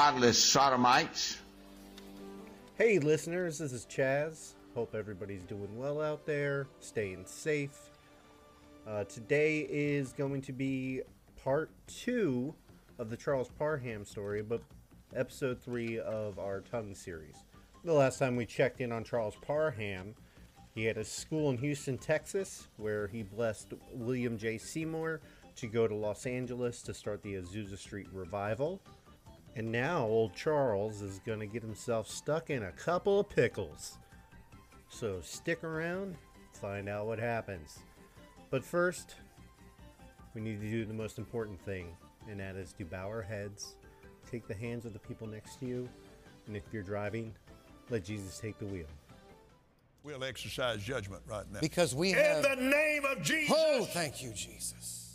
godless sodomites. Hey, listeners, this is Chaz. Hope everybody's doing well out there, staying safe. Uh, today is going to be part two of the Charles Parham story, but episode three of our tongue series. The last time we checked in on Charles Parham, he had a school in Houston, Texas, where he blessed William J. Seymour to go to Los Angeles to start the Azusa Street revival. And now old Charles is going to get himself stuck in a couple of pickles. So stick around, find out what happens. But first, we need to do the most important thing, and that is to bow our heads, take the hands of the people next to you, and if you're driving, let Jesus take the wheel. We'll exercise judgment right now. Because we In have. the name of Jesus, Oh, thank you, Jesus.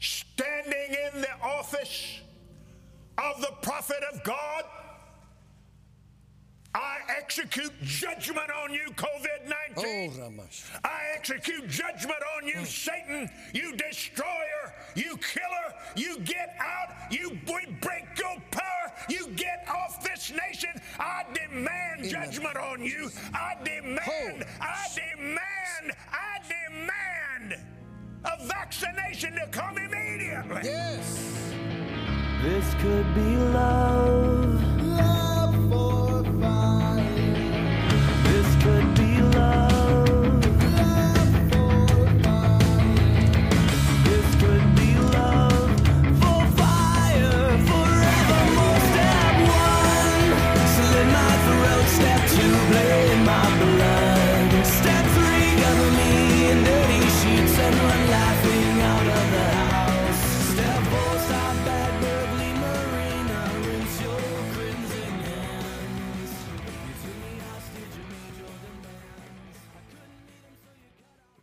Standing in the office of the prophet of God, I execute judgment on you, COVID Oh, 19. Ramash. I execute judgment on you, Satan, you destroyer, you killer. You get out, you we break your power, you get off this nation. I demand judgment on you. I demand, I demand, I demand a vaccination to come immediately. Yes. This could be love. Love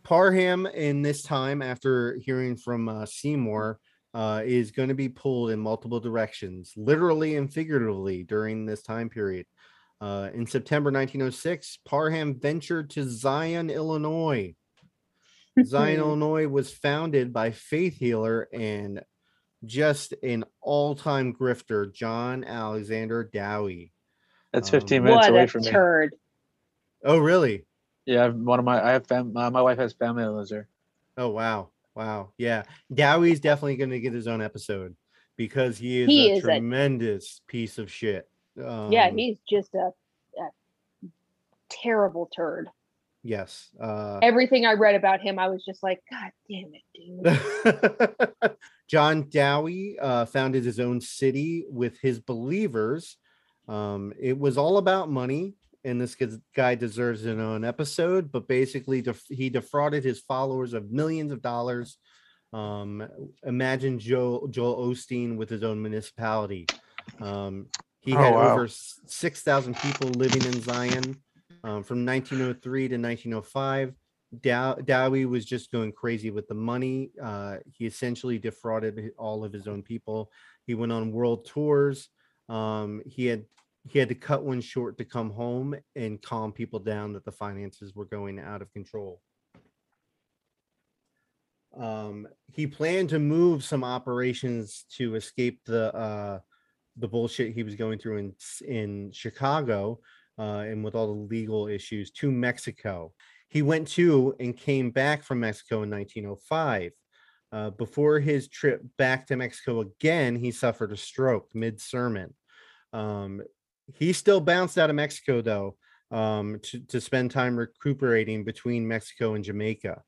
Parham, in this time after hearing from uh, Seymour, uh, is going to be pulled in multiple directions, literally and figuratively, during this time period. Uh, in September 1906, Parham ventured to Zion, Illinois. Zion, Illinois was founded by faith healer and just an all-time grifter, John Alexander Dowie. That's Um, 15 minutes What away a from me. Oh, really? Yeah, I've- one of my I have fam, my, my wife has family that lives there. Oh wow, wow, yeah. Dowie's definitely going to get his own episode because he is He a is a- tremendous piece of shit. Um, yeah, he's just a, a terrible turd. yes. Uh, Everything I read about him, I was just like, God damn it, dude. John Dowie uh, founded his own city with his believers. Um, it was all about money, and this guy deserves an own episode. But basically, def- he defrauded his followers of millions of dollars. Um, imagine Joe Joel Osteen with his own municipality. Um, he Oh, had wow. over six thousand people living in Zion um, from 1903 to 1905. Dow- Dowie was just going crazy with the money. Uh, he essentially defrauded all of his own people. He went on world tours. Um, he had he had to cut one short to come home and calm people down that the finances were going out of control. Um, he planned to move some operations to escape the uh, the bullshit he was going through in in Chicago uh, and with all the legal issues to Mexico. He went to and came back from Mexico in 1905. Uh, before his trip back to Mexico again, he suffered a stroke mid sermon. Um, he still bounced out of Mexico though um, to, to spend time recuperating between Mexico and Jamaica.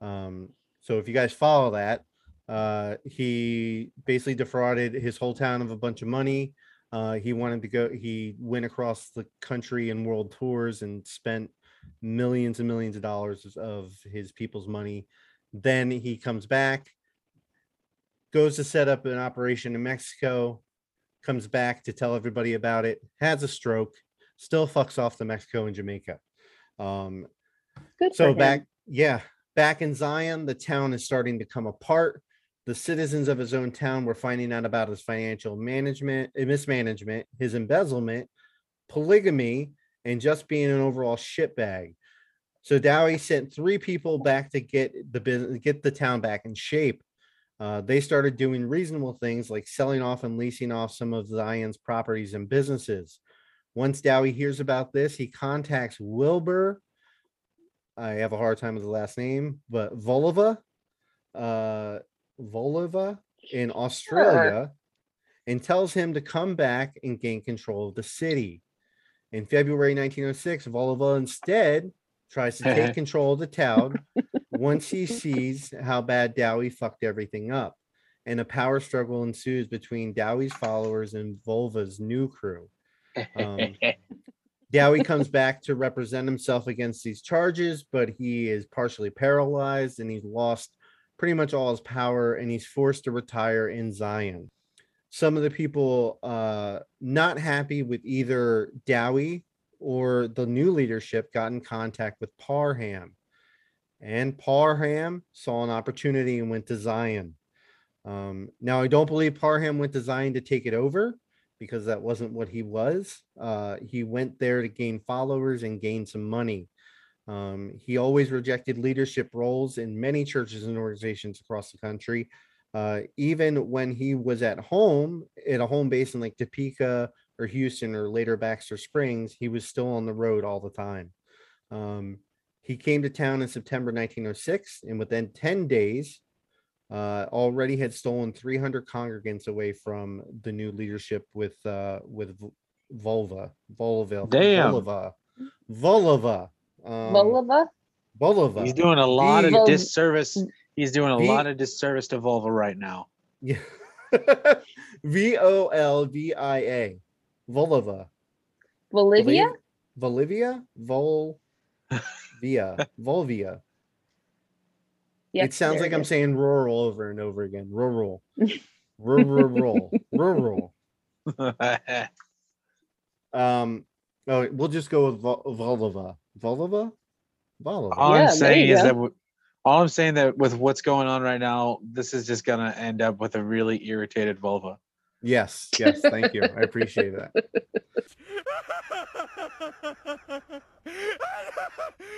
Um, so if you guys follow that, uh, he basically defrauded his whole town of a bunch of money. Uh, he wanted to go. He went across the country and world tours and spent millions and millions of dollars of his people's money. Then he comes back, goes to set up an operation in Mexico, comes back to tell everybody about it, has a stroke, still fucks off to Mexico and Jamaica. Um, Good so back, yeah, back in Zion, the town is starting to come apart. The citizens of his own town were finding out about his financial management, uh, mismanagement, his embezzlement, polygamy, and just being an overall shitbag. So Dowie sent three people back to get the business, get the town back in shape. Uh, they started doing reasonable things like selling off and leasing off some of Zion's properties and businesses. Once Dowie hears about this, he contacts Wilbur. I have a hard time with the last name, but Volova, uh, Volova in Australia, and tells him to come back and gain control of the city. In February 1906, Volova instead tries to take control of the town once he sees how bad Dowie fucked everything up. And a power struggle ensues between Dowie's followers and Volva's new crew. Um, Dowie comes back to represent himself against these charges, but he is partially paralyzed and he's lost pretty much all his power and he's forced to retire in Zion. Some of the people uh, not happy with either Dowie or the new leadership got in contact with Parham. And Parham saw an opportunity and went to Zion. Um, now, I don't believe Parham went to Zion to take it over because that wasn't what he was. Uh, he went there to gain followers and gain some money. Um, he always rejected leadership roles in many churches and organizations across the country. Uh, even when he was at home, at a home base in like Topeka or Houston or later Baxter Springs, he was still on the road all the time. Um, he came to town in September 1906, and within 10 days, uh, already had stolen 300 congregants away from the new leadership with uh, with V- Volva, Volva, Damn. Volva, Volva, um, Volova? Volva. He's doing a lot of disservice. He's doing a V- lot of disservice to Volva right now. Yeah. V O L V I A. Volva. Bolivia? Bolivia? Vol Via. Volvia. Yes, it sounds like it I'm saying rural over and over again. Rural. Rural. Rural. Um oh we'll just go with Vol- Volva. Volva? Volva. all Yeah, I'm saying is go. that w- all I'm saying that with what's going on right now, this is just gonna end up with a really irritated Volva. Yes, yes, thank you. I appreciate that.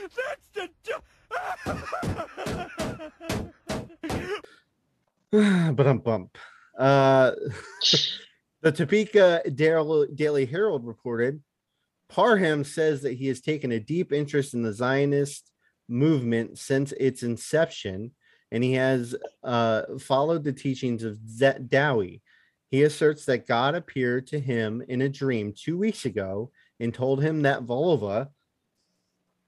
That's the. but I'm bump. Uh, the Topeka Daily Herald reported Parham says that he has taken a deep interest in the Zionist movement since its inception, and he has uh, followed the teachings of Z- Dowie. He asserts that God appeared to him in a dream two weeks ago and told him that Volova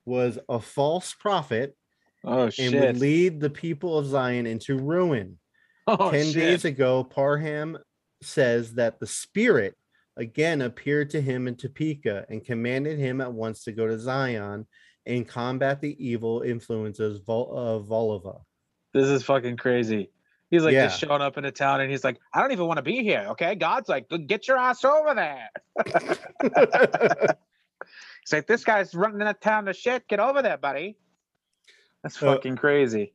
was a false prophet Oh and shit! would lead the people of Zion into ruin. oh, 10 shit. days ago, Parham says that the Spirit again appeared to him in Topeka and commanded him at once to go to Zion and combat the evil influences of Volova. This is fucking crazy. He's like just showing up in a town and he's like, I don't even want to be here. Okay. God's like, get your ass over there. He's like, this guy's running in a town to shit. Get over there, buddy. That's Uh, fucking crazy.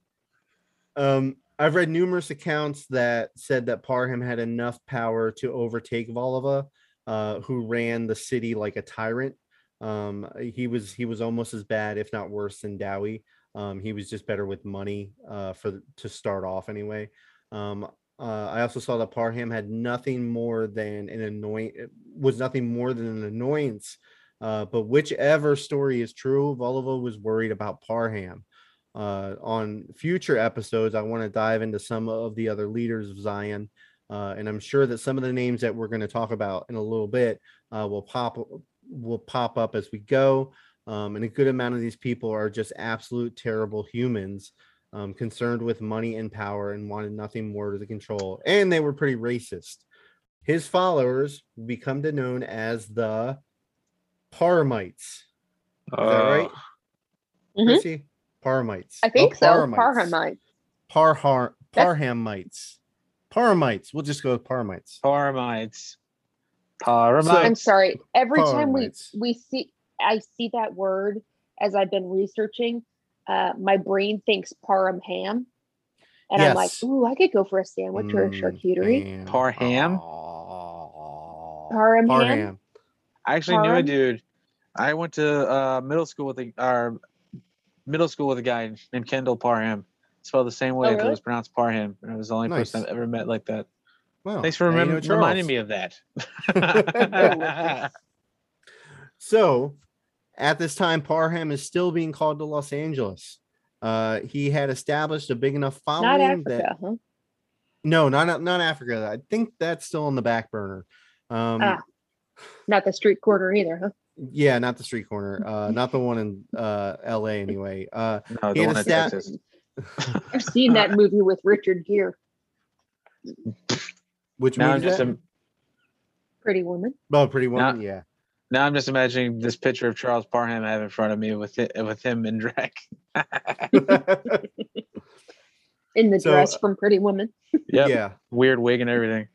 um, I've read numerous accounts that said that Parham had enough power to overtake Volova, uh, who ran the city like a tyrant. Um, he was he was almost as bad, if not worse, than Dowie. Um, he was just better with money uh, for to start off anyway. Um, uh, I also saw that Parham had nothing more than an annoying was nothing more than an annoyance. Uh, but whichever story is true, Volova was worried about Parham. Uh, on future episodes, I want to dive into some of the other leaders of Zion, uh, and I'm sure that some of the names that we're going to talk about in a little bit uh, will pop will pop up as we go. Um, and a good amount of these people are just absolute terrible humans, um, concerned with money and power, and wanted nothing more to control. And they were pretty racist. His followers become to known as the Paramites. Is that right? Mhm. Chrissy? Paramites. I think Oh, so. Paramites. Parhamite. Parhar Parhamites. Paramites. We'll just go with Paramites. Paramites. Paramites. I'm sorry. Every time we we see I see that word as I've been researching, uh, my brain thinks parham ham. And I'm like, ooh, I could go for a sandwich or a Mm, charcuterie. ham. Parham? Oh. Parham ham? I actually knew a dude. I went to uh, middle school with a or middle school with a guy named Kendall Parham. spelled the same way, Oh, but it was pronounced Parham. And it was the only person I've ever met like that. Well, Thanks for now you know reminding me of that. So, at this time, Parham is still being called to Los Angeles. Uh, he had established a big enough Not following Africa, that huh? no, not not Africa. I think that's still on the back burner. Um, Ah. Not the street corner either, huh? yeah, not the street corner. Uh, not the one in uh L.A. Anyway. Uh, no, the one a in stat- Texas. I've seen that movie with Richard Gere, which Now I'm movie just that? im- Pretty Woman. Oh, Pretty Woman. Yeah. now I'm just imagining this picture of Charles Parham I have in front of me with it with him in drag. In the So, dress from Pretty Woman. Yep. Yeah. Weird wig and everything.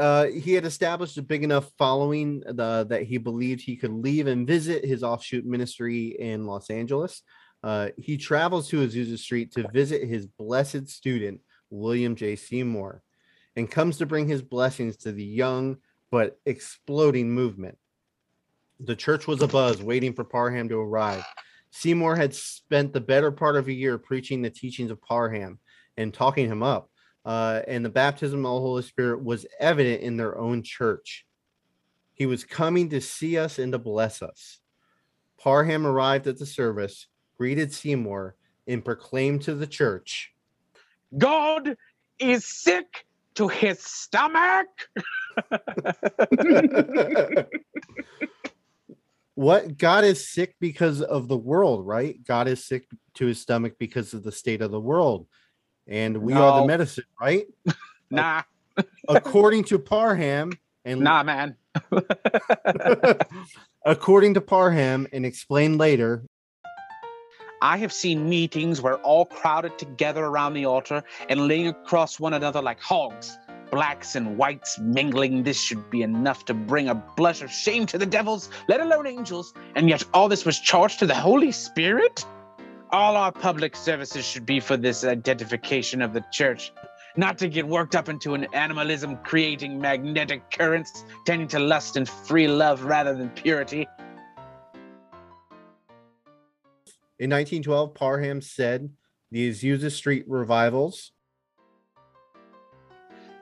Uh, he had established a big enough following the, that he believed he could leave and visit his offshoot ministry in Los Angeles. Uh, he travels to Azusa Street to visit his blessed student, William J. Seymour, and comes to bring his blessings to the young but exploding movement. The church was abuzz, waiting for Parham to arrive. Seymour had spent the better part of a year preaching the teachings of Parham and talking him up uh, and the baptism of the Holy Spirit was evident in their own church. He was coming to see us and to bless us. Parham arrived at the service, greeted Seymour, and proclaimed to the church, God is sick to his stomach. What God is sick because of the world, right? God is sick to his stomach because of the state of the world. And we are the medicine, right? Nah, According to Parham and nah, man. according to Parham and explained later, I have seen meetings where all crowded together around the altar and laying across one another like hogs. Blacks and whites mingling. This should be enough to bring a blush of shame to the devils, let alone angels. And yet all this was charged to the Holy Spirit? All our public services should be for this identification of the church, not to get worked up into an animalism creating magnetic currents tending to lust and free love rather than purity. In 1912, Parham said the Azusa Street revivals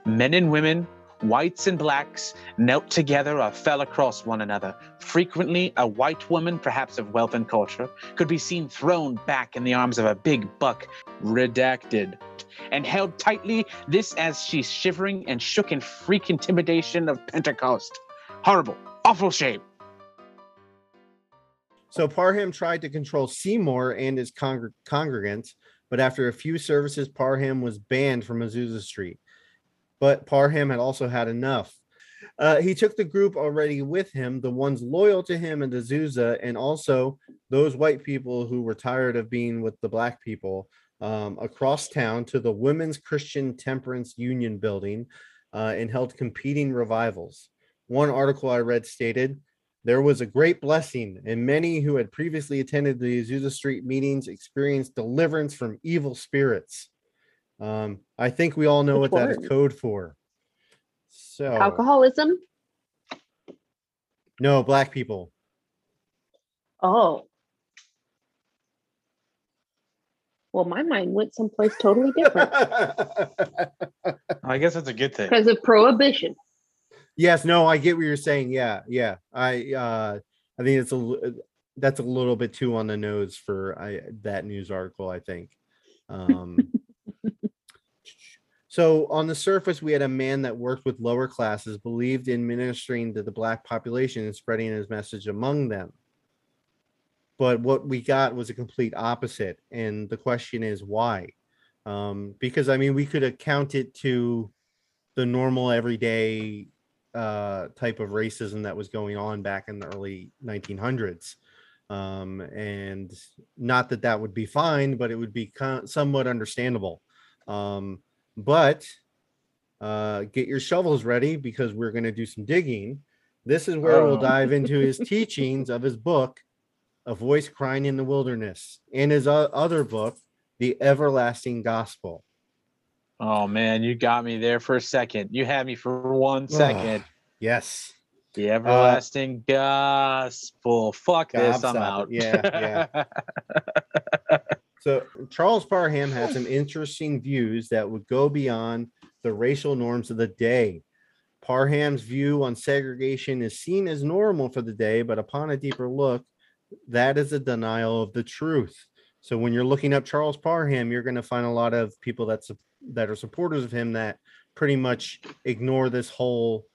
Men and women, whites and blacks, knelt together or fell across one another. Frequently, a white woman, perhaps of wealth and culture, could be seen thrown back in the arms of a big buck, redacted, and held tightly, this as she shivering and shook in freak intimidation of Pentecost. Horrible, awful shame. So Parham tried to control Seymour and his congr- congregants, but after a few services, Parham was banned from Azusa Street. But Parham had also had enough. Uh, he took the group already with him, the ones loyal to him in Azusa, and also those white people who were tired of being with the black people um, across town to the Women's Christian Temperance Union building uh, and held competing revivals. One article I read stated, there was a great blessing, and many who had previously attended the Azusa Street meetings experienced deliverance from evil spirits. Um, I think we all know Which what that is one? code for. So, Alcoholism. no, black people. Oh. Well, my mind went someplace totally different I guess that's a good thing. because of prohibition. yes, no, I get what you're saying. Yeah, yeah. I uh I think it's a that's a little bit too on the nose for I that news article, I think. Um So on the surface, we had a man that worked with lower classes, believed in ministering to the black population and spreading his message among them. But what we got was a complete opposite. And the question is why? Um, because I mean, we could account it to the normal everyday uh, type of racism that was going on back in the early 1900s. Um, and not that that would be fine, but it would be somewhat understandable. Um, but uh, get your shovels ready because we're going to do some digging. This is where we'll Oh. dive into his teachings of his book, A Voice Crying in the Wilderness, and his other book, The Everlasting Gospel. Oh man, you got me there for a second. You had me for one second. Yes. The everlasting gospel. Fuck this, I'm out. it. Yeah, yeah. So Charles Parham had some interesting views that would go beyond the racial norms of the day. Parham's view on segregation is seen as normal for the day, but upon a deeper look, that is a denial of the truth. So when you're looking up Charles Parham, you're going to find a lot of people that sup- that are supporters of him that pretty much ignore this whole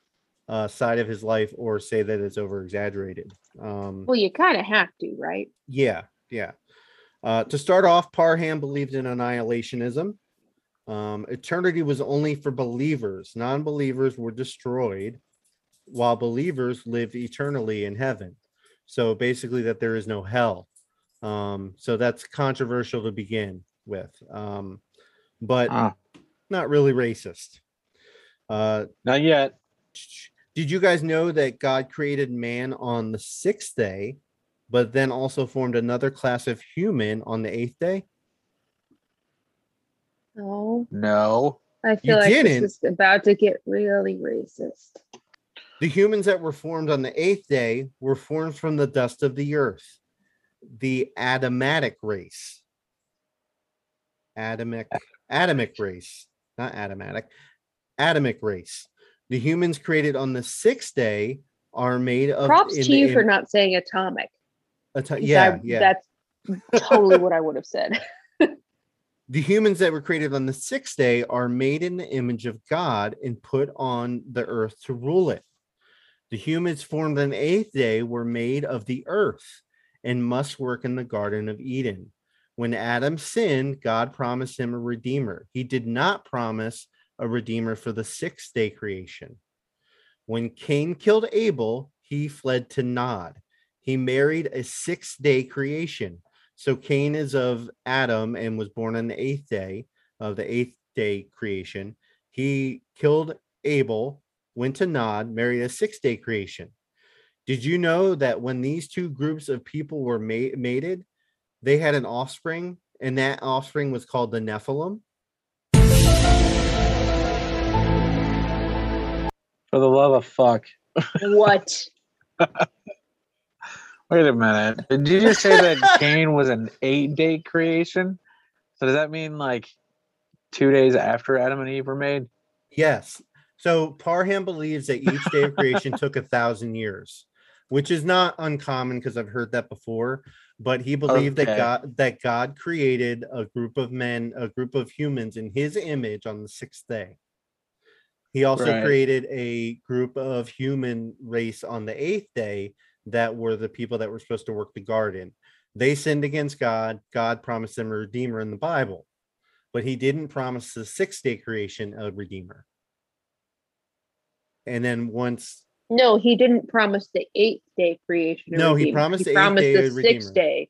uh, side of his life or say that it's over exaggerated. Um, Well, you kind of have to, right? yeah, yeah. Uh, to start off, Parham believed in annihilationism. Um, eternity was only for believers. Non-believers were destroyed, while believers lived eternally in heaven. So basically, that there is no hell. Um, so that's controversial to begin with, um, but Ah. not really racist. Uh, Not yet. did you guys know that God created man on the sixth day, but then also formed another class of human on the eighth day? No, No. I feel like didn't? this is about to get really racist. The humans that were formed on the eighth day were formed from the dust of the earth, the Adamic race. Adamic, Adamic race, not Adamatic, Adamic race. The humans created on the sixth day are made of. Props in to the you for not saying atomic. Yeah, I- yeah. That's totally what I would have said. The humans that were created on the sixth day are made in the image of God and put on the earth to rule it. The humans formed on the eighth day were made of the earth and must work in the Garden of Eden. When Adam sinned, God promised him a redeemer. He did not promise a redeemer for the sixth day creation. When Cain killed Abel, he fled to Nod. He married a sixth day creation. So Cain is of Adam and was born on the eighth day of the eighth day creation. He killed Abel, went to Nod, married a six day creation. Did you know that when these two groups of people were ma- mated, they had an offspring, and that offspring was called the Nephilim? For the love of fuck. what? Wait a minute. Did you just say that Cain was an eight day creation? So does that mean like two days after Adam and Eve were made? Yes. So Parham believes that each day of creation took a thousand years, which is not uncommon because I've heard that before. But he believed that God that God created a group of men, a group of humans in his image on the sixth day. He also Right. created a group of human race on the eighth day that were the people that were supposed to work the garden. They sinned against God. God promised them a redeemer in the Bible, but he didn't promise the sixth day creation a redeemer. And then once No, he didn't promise the eighth day creation. No, he redeemer. promised the he eighth promised day the sixth day.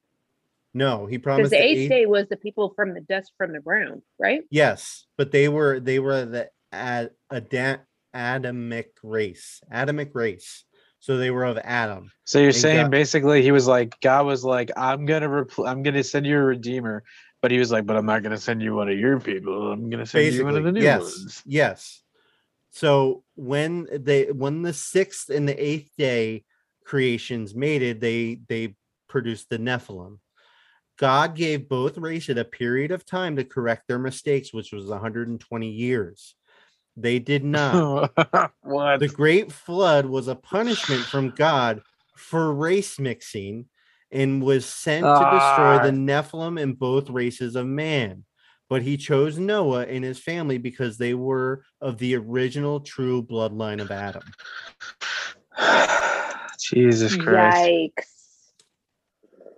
no, he promised the the eighth eighth- day was the people from the dust from the ground, right? Yes, but they were they were the ad, Adam, Adamic race, Adamic race. So they were of Adam. So you're And saying God- basically he was like God was like I'm gonna repl- I'm gonna send you a redeemer, but he was like, but I'm not gonna send you one of your people. I'm gonna send you one of the new yes, ones. yes. So when they when the sixth and the eighth day creations mated, they they produced the Nephilim. God gave both races a period of time to correct their mistakes, which was 120 years. They did not. what? The great flood was a punishment from God for race mixing and was sent to destroy Ah. the Nephilim and both races of man. But he chose Noah and his family because they were of the original true bloodline of Adam. Jesus Christ. Yikes.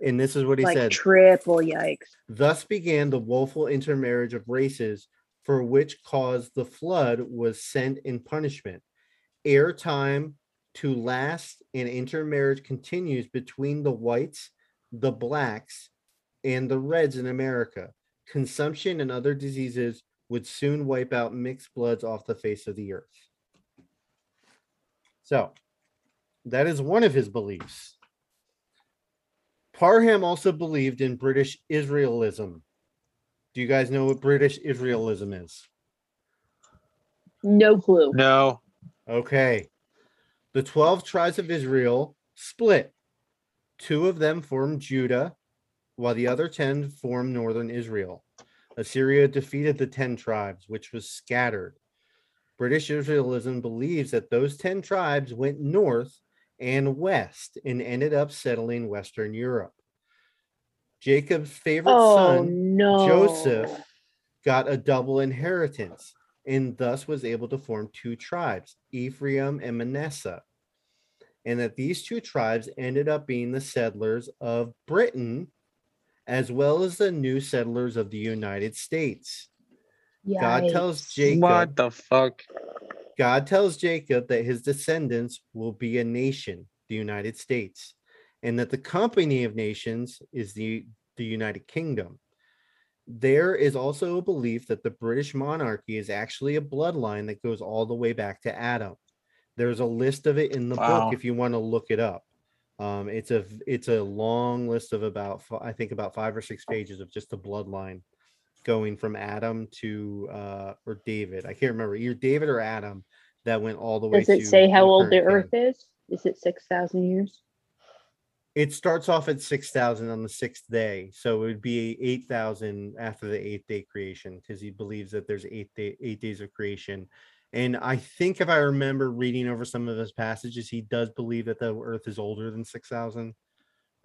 And this is what he like said. triple yikes. Thus began the woeful intermarriage of races, for which cause the flood was sent in punishment. Ere time to last and intermarriage continues between the whites, the blacks, and the reds in America. Consumption and other diseases would soon wipe out mixed bloods off the face of the earth. So, that is one of his beliefs. Parham also believed in British Israelism. Do you guys know what British Israelism is? No clue. No. Okay. The 12 tribes of Israel split. Two of them formed Judah, while the other 10 formed northern Israel. Assyria defeated the 10 tribes, which was scattered. British Israelism believes that those 10 tribes went north and west and ended up settling Western Europe. Jacob's favorite Oh son, no. Joseph, got a double inheritance and thus was able to form two tribes, Ephraim and Manasseh. And that these two tribes ended up being the settlers of Britain as well as the new settlers of the United States. God tells Jacob What the fuck? God tells Jacob that his descendants will be a nation, the United States, and that the company of nations is the, the United Kingdom. There is also a belief that the British monarchy is actually a bloodline that goes all the way back to Adam. There's a list of it in the Wow. book if you want to look it up. Um, it's a it's a long list of about I think about five or six pages of just the bloodline going from Adam to uh or David. I can't remember either David or Adam that went all the way. Does it to say how old the Earth king. is? Is it six thousand years? It starts off at six thousand on the sixth day, so it would be eight thousand after the eighth day creation because he believes that there's eight day eight days of creation. And I think if I remember reading over some of his passages, he does believe that the Earth is older than six thousand,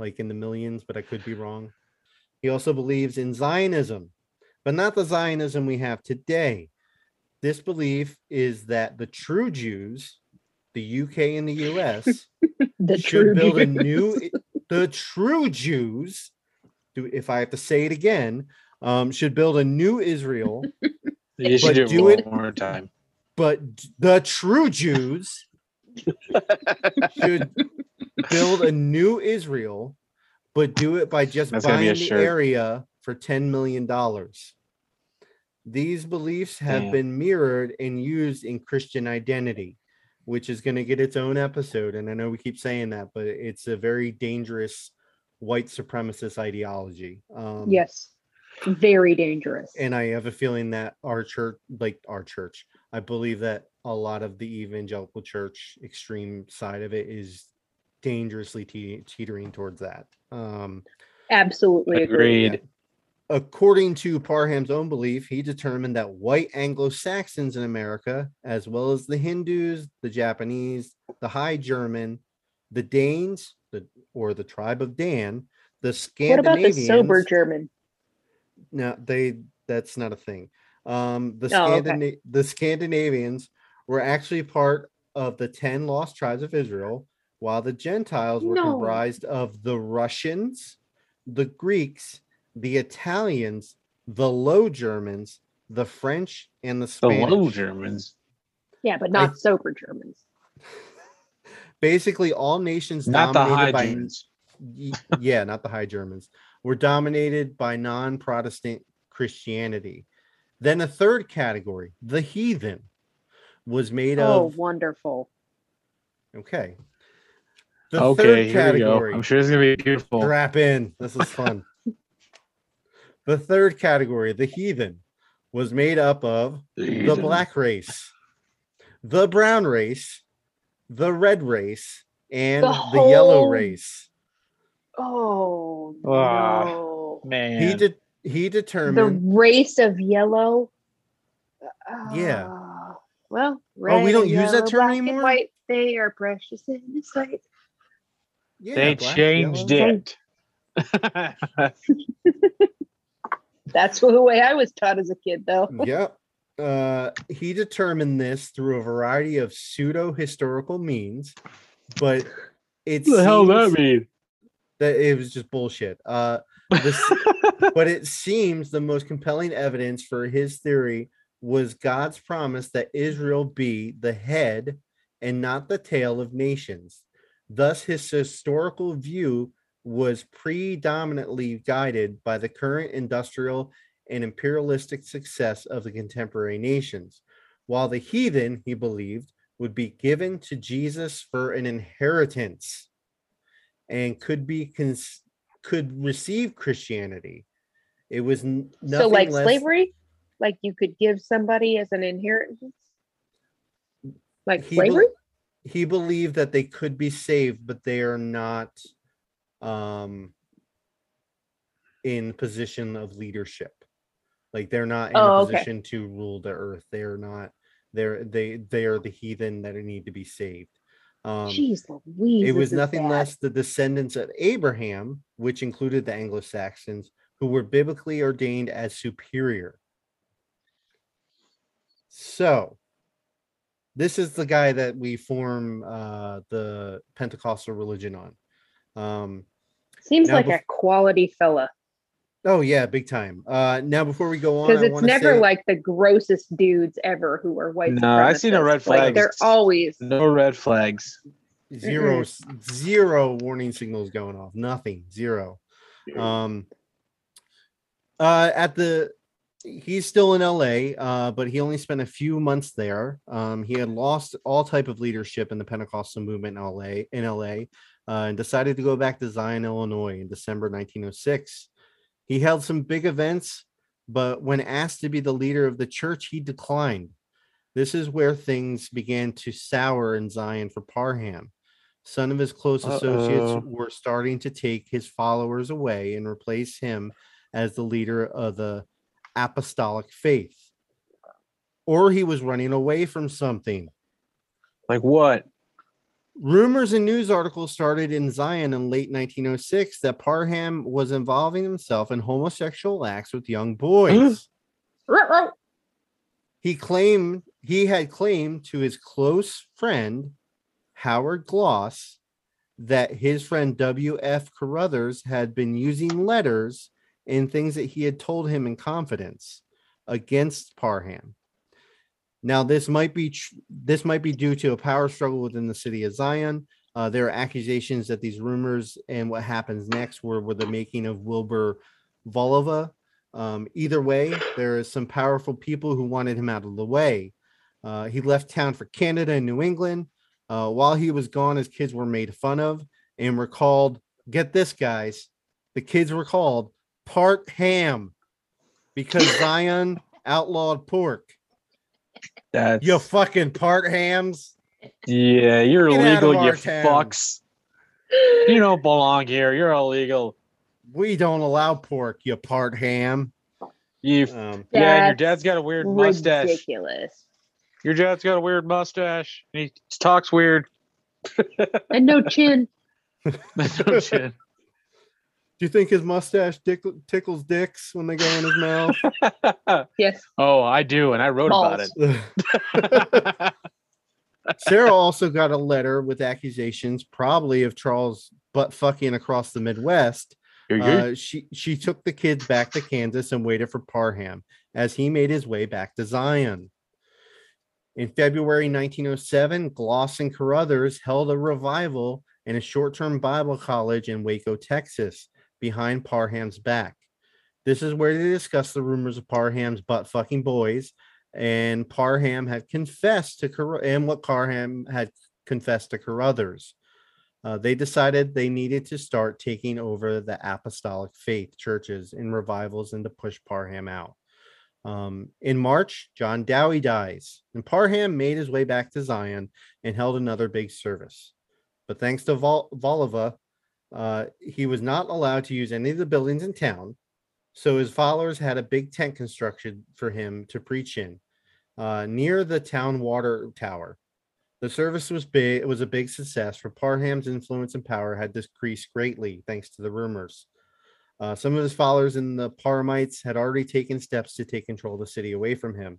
like in the millions, but I could be wrong. He also believes in Zionism, but not the Zionism we have today. This belief is that the true Jews, the UK and the US, The should true build a new the true Jews, do if I have to say it again, um, should build a new Israel, You should But do, do it it- one more time. but the true Jews should build a new Israel, but do it by just That's gonna be a buying the area for $10 million. These beliefs have Damn. been mirrored and used in Christian identity, which is going to get its own episode. And I know we keep saying that, but it's a very dangerous white supremacist ideology. Um, Yes. Very dangerous. and I have a feeling that our church, like our church, I believe that a lot of the evangelical church extreme side of it is dangerously te- teetering towards that. Um, Absolutely agree. Agreed. According to Parham's own belief, he determined that white Anglo Saxons in America, as well as the Hindus, the Japanese, the High German, the Danes, the or the tribe of Dan, the Scandinavians. What about the sober German? No, they that's not a thing. Um, the Oh, okay. The Scandinavians were actually part of the 10 lost tribes of Israel, while the Gentiles were No. comprised of the Russians, the Greeks, the Italians, the Low Germans, the French, and the Spanish. The Low Germans. Yeah, but not sober Germans. Basically, all nations Not the dominated High by Germans. yeah, not the High Germans, were dominated by non Protestant Christianity. Then a third category, the heathen, was made Oh, of. Oh, wonderful. Okay. The okay, third here we go. category, I'm sure it's gonna be beautiful. strap in. This is fun. the third category, the heathen, was made up of the black race, the brown race, the red race, and The the, yellow race. Oh Ah, no. Man, He did. He determined The race of yellow. Yeah. Ah, well, Oh, we don't and use that term black and anymore? White, they are precious in the sight. Yeah, they black, changed yellow. it. That's the way I was taught as a kid, though. yep. Uh, he determined this through a variety of pseudo historical means, but it's the hell that mean? that it was just bullshit. Uh, this, but it seems the most compelling evidence for his theory was God's promise that Israel be the head and not the tail of nations. Thus, his historical view was predominantly guided by the current industrial and imperialistic success of the contemporary nations, while the heathen, he believed, would be given to Jesus for an inheritance and could be cons- could receive Christianity. It was n- So, like less- slavery, like you could give somebody as an inheritance, like He slavery. he believed that they could be saved, but they are not. Um, in position of leadership. Like they're not in Oh, a okay. position to rule the earth. They're not. They're they they are the heathen that need to be saved. Um, Jeez Louise. it was nothing bad. less the descendants of Abraham, which included the Anglo Saxons, who were biblically ordained as superior. So, this is the guy that we form uh, the Pentecostal religion on. Um, Seems Now like bef- a quality fella. oh yeah, big time. Uh, now before we go on, Because it's wanna never say- like the grossest dudes ever who are white. No, I see no supremacists. red Like, flags. they're always No red flags. zero s- zero warning signals going off nothing zero um uh at the he's still in la uh but he only spent a few months there um he had lost all type of leadership in the pentecostal movement in la in la uh, and decided to go back to zion illinois in december 1906 he held some big events but when asked to be the leader of the church he declined this is where things began to sour in zion for parham some of his close associates Uh-oh. were starting to take his followers away and replace him as the leader of the apostolic faith. Or he was running away from something. Like what? Rumors and news articles started in Zion in late 1906 that Parham was involving himself in homosexual acts with young boys. He claimed he had claimed to his close friend Howard Goss that his friend W.F. Carothers had been using letters and things that he had told him in confidence against Parham. Now, this might be tr- this might be due to a power struggle within the city of Zion. Uh, there are accusations that these rumors and what happens next were, were the making of Wilbur Volova. Um, either way, there is some powerful people who wanted him out of the way. Uh, he left town for Canada and New England. Uh, while he was gone, his kids were made fun of and were called, get this, guys, the kids were called part ham because Zion outlawed pork. That's You fucking part hams. yeah, you're Get illegal, you our town. fucks. You don't belong here. You're illegal. We don't allow pork, you part ham. You Um, yeah, and your dad's got a weird mustache. Ridiculous. Your dad's got a weird mustache. He talks weird. And no chin. No shit. Do you think his mustache tickle, tickles dicks when they go in his mouth? Yes. oh, I do, and I wrote about it. Sarah also got a letter with accusations, probably of Charles butt fucking across the Midwest. Uh, she she took the kids back to Kansas and waited for Parham as he made his way back to Zion. In February 1907, Goss and Carothers held a revival in a short-term Bible college in Waco, Texas, behind Parham's back. This is where they discussed the rumors of Parham's butt fucking boys, and Parham had confessed to Car- and what Parham had confessed to Carothers. Uh, they decided they needed to start taking over the apostolic faith churches in revivals and to push Parham out. Um, in March, John Dowie dies, and Parham made his way back to Zion and held another big service. But thanks to Vol- Volova, uh, he was not allowed to use any of the buildings in town. So his followers had a big tent constructed for him to preach in uh, near the town water tower. The service was big. It was a big success, for Parham's influence and power had decreased greatly thanks to the rumors. Uh, some of his followers in the Parhamites had already taken steps to take control of the city away from him.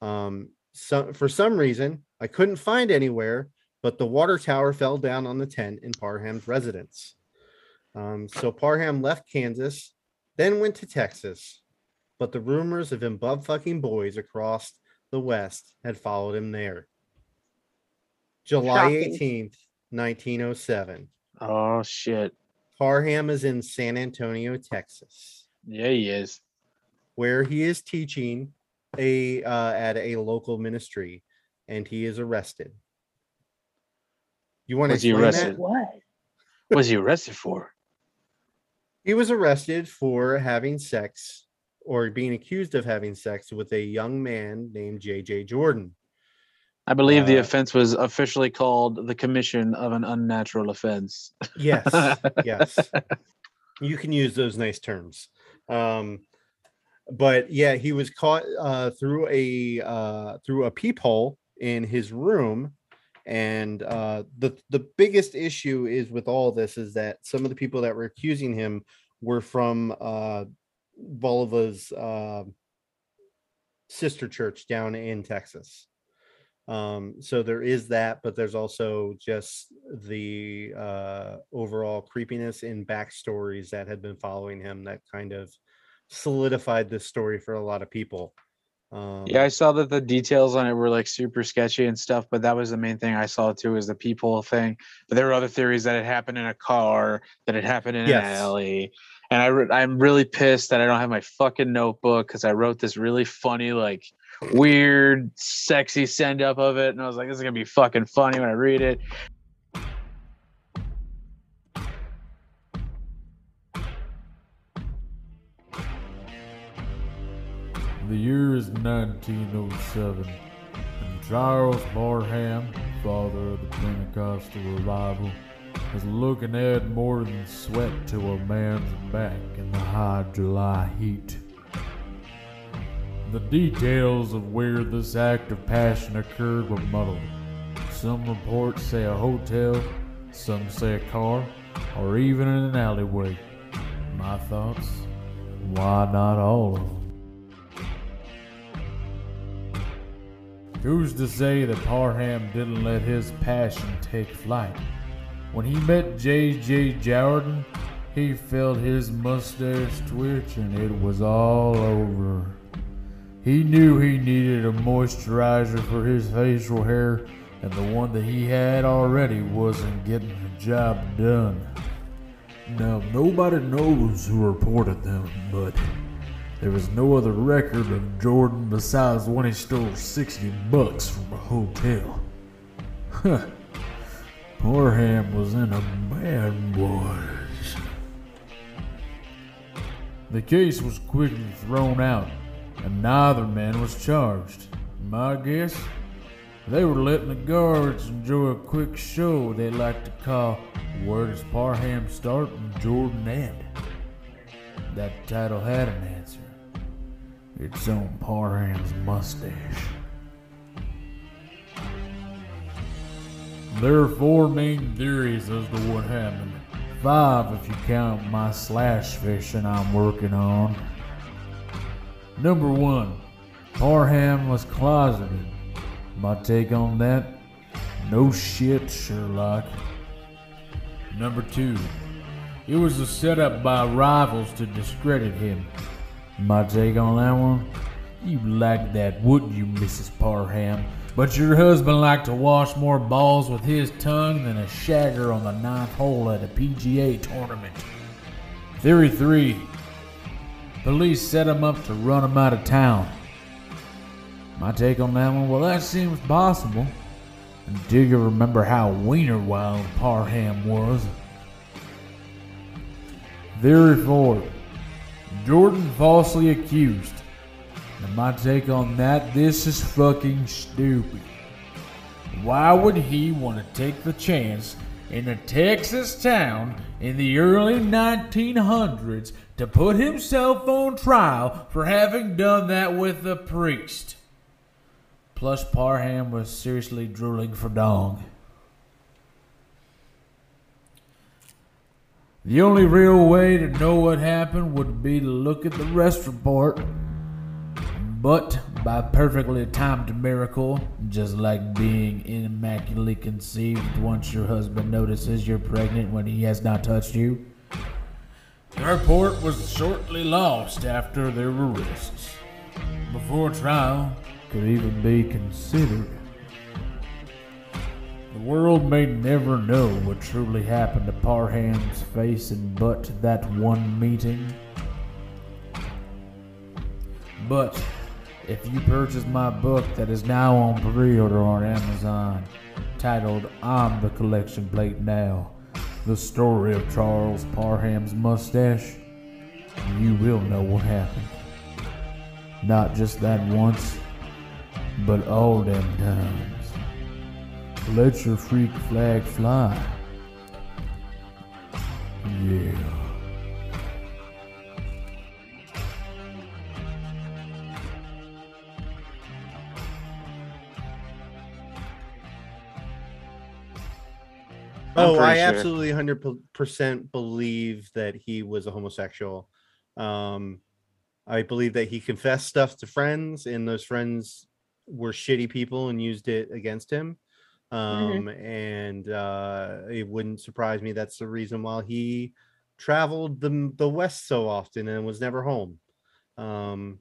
Um, so, for some reason, I couldn't find anywhere, but the water tower fell down on the tent in Parham's residence. Um, so Parham left Kansas, then went to Texas, but the rumors of him bub fucking boys across the West had followed him there. July 18th, 1907. Oh shit. Parham is in San Antonio, Texas, Yeah, he is. where he is teaching a uh, at a local ministry, and he is arrested. You want to Was he arrested? that? What? What was he arrested for? He was arrested for having sex or being accused of having sex with a young man named J.J. Jordan. I believe the Uh, offense was officially called the commission of an unnatural offense. Yes, yes. You can use those nice terms. Um, but yeah, he was caught uh, through a uh, through a peephole in his room, and uh, the the biggest issue is with all this is that some of the people that were accusing him were from uh, uh, sister church down in Texas. Um, so there is that, but there's also just the uh, overall creepiness in backstories that had been following him that kind of solidified this story for a lot of people. Um, Yeah, I saw that the details on it were like super sketchy and stuff, but that was the main thing I saw too is the people thing. But there were other theories that it happened in a car, that it happened in Yes. an alley. And I re- I'm really pissed that I don't have my fucking notebook because I wrote this really funny, like weird, sexy send up of it. And I was like, this is gonna be fucking funny when I read it. The year is 1907, and Charles Parham, father of the Pentecostal revival, is looking add more than sweat to a man's back in the high July heat. The details of where this act of passion occurred were muddled. Some reports say a hotel, some say a car, or even in an alleyway. My thoughts? Why not all of them? Who's to say that Parham didn't let his passion take flight? When he met J.J. Jordan, he felt his mustache twitch and it was all over. He knew he needed a moisturizer for his facial hair, and the one that he had already wasn't getting the job done. Now, nobody knows who reported them, but there was no other record of Jordan besides when he stole 60 bucks from a hotel. Huh. Parham was in a bad boys. The case was quickly thrown out, and neither man was charged. My guess? They were letting the guards enjoy a quick show they like to call Where Does Parham Start and Jordan End? That title had an answer. It's on Parham's mustache. There are four main theories as to what happened. Five if you count my slash fishing I'm working on. Number one, Parham was closeted. My take on that? No shit, Sherlock. Number two, it was a setup by rivals to discredit him. My take on that one? You like that, wouldn't you, Mrs. Parham? But your husband liked to wash more balls with his tongue than a shagger on the ninth hole at a PGA tournament. Theory 3 Police set him up to run him out of town. My take on that one? Well, that seems possible. Do you remember how wiener wild Parham was? Theory 4 Jordan falsely accused. And my take on that, this is fucking stupid. Why would he want to take the chance in a Texas town in the early 1900s to put himself on trial for having done that with a priest? Plus, Parham was seriously drooling for dong. The only real way to know what happened would be to look at the rest report. But by perfectly timed miracle, just like being immaculately conceived once your husband notices you're pregnant when he has not touched you, the report was shortly lost after their arrests. Before trial could even be considered. The world may never know what truly happened to Parham's face and butt that one meeting. But if you purchase my book that is now on pre-order on Amazon, titled I'm the Collection Plate Now, the story of Charles Parham's mustache, you will know what happened. Not just that once, but all them times. Let your freak flag fly. Yeah. i oh, I absolutely 100% believe that he was a homosexual. Um, I believe that he confessed stuff to friends, and those friends were shitty people and used it against him. Um, and uh, it wouldn't surprise me that's the reason why he traveled the the west so often and was never home. Um,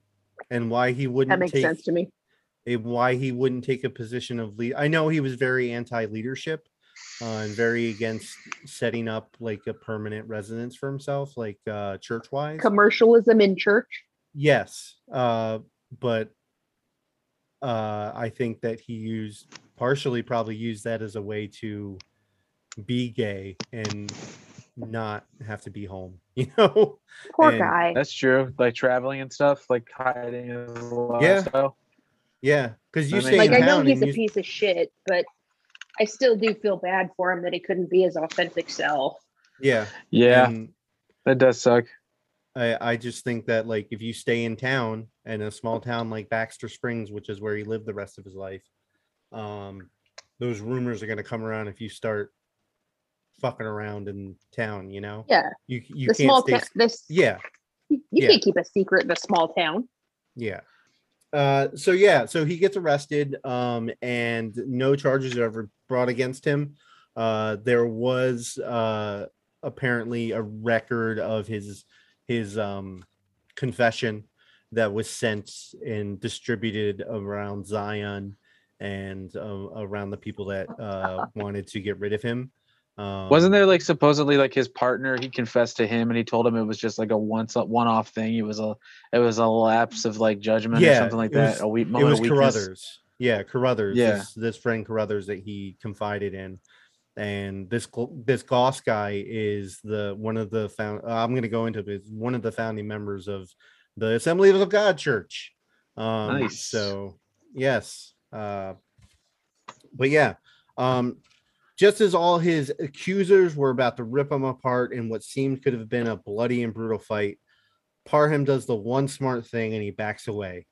and why he wouldn't That makes take sense to me. eh, why he wouldn't take a position of lead. I know he was very anti-leadership uh, and very against setting up like a permanent residence for himself, like uh, church-wise. Commercialism in church. Yes, uh, but uh, I think that he used partially probably used that as a way to be gay and not have to be home. You know? Poor And guy. That's true. Like traveling and stuff, like hiding his Yeah. lifestyle. Yeah, because you That stay makes in Like I know he's a you, piece of shit, but I still do feel bad for him that he couldn't be his authentic self. yeah, Yeah, and that does suck. I, I just think that like if you stay in town in a small town like Baxter Springs, which is where he lived the rest of his life, um, those rumors are gonna come around if you start fucking around in town. You know, Yeah, you you the can't stay. town. This Yeah, you, you yeah. can't keep a secret in a small town. yeah. Uh, so yeah, so he gets arrested, um, and no charges are ever brought against him. Uh, there was uh apparently a record of his his um confession that was sent and distributed around Zion and uh, around the people that uh wanted to get rid of him. Um, Wasn't there like supposedly like his partner? He confessed to him, and he told him it was just like a once one-off thing. It was a it was a lapse of like judgment or something like that. was- a weak it was. Carothers. Yeah, Carothers. Yeah. This, this friend Carothers that he confided in, and this this Goss guy is the one of the found. I'm going to go into it. One of the founding members of the Assembly of God Church. Um, Nice. So yes, uh, but yeah, um, just as all his accusers were about to rip him apart in what seemed could have been a bloody and brutal fight, Parham does the one smart thing and he backs away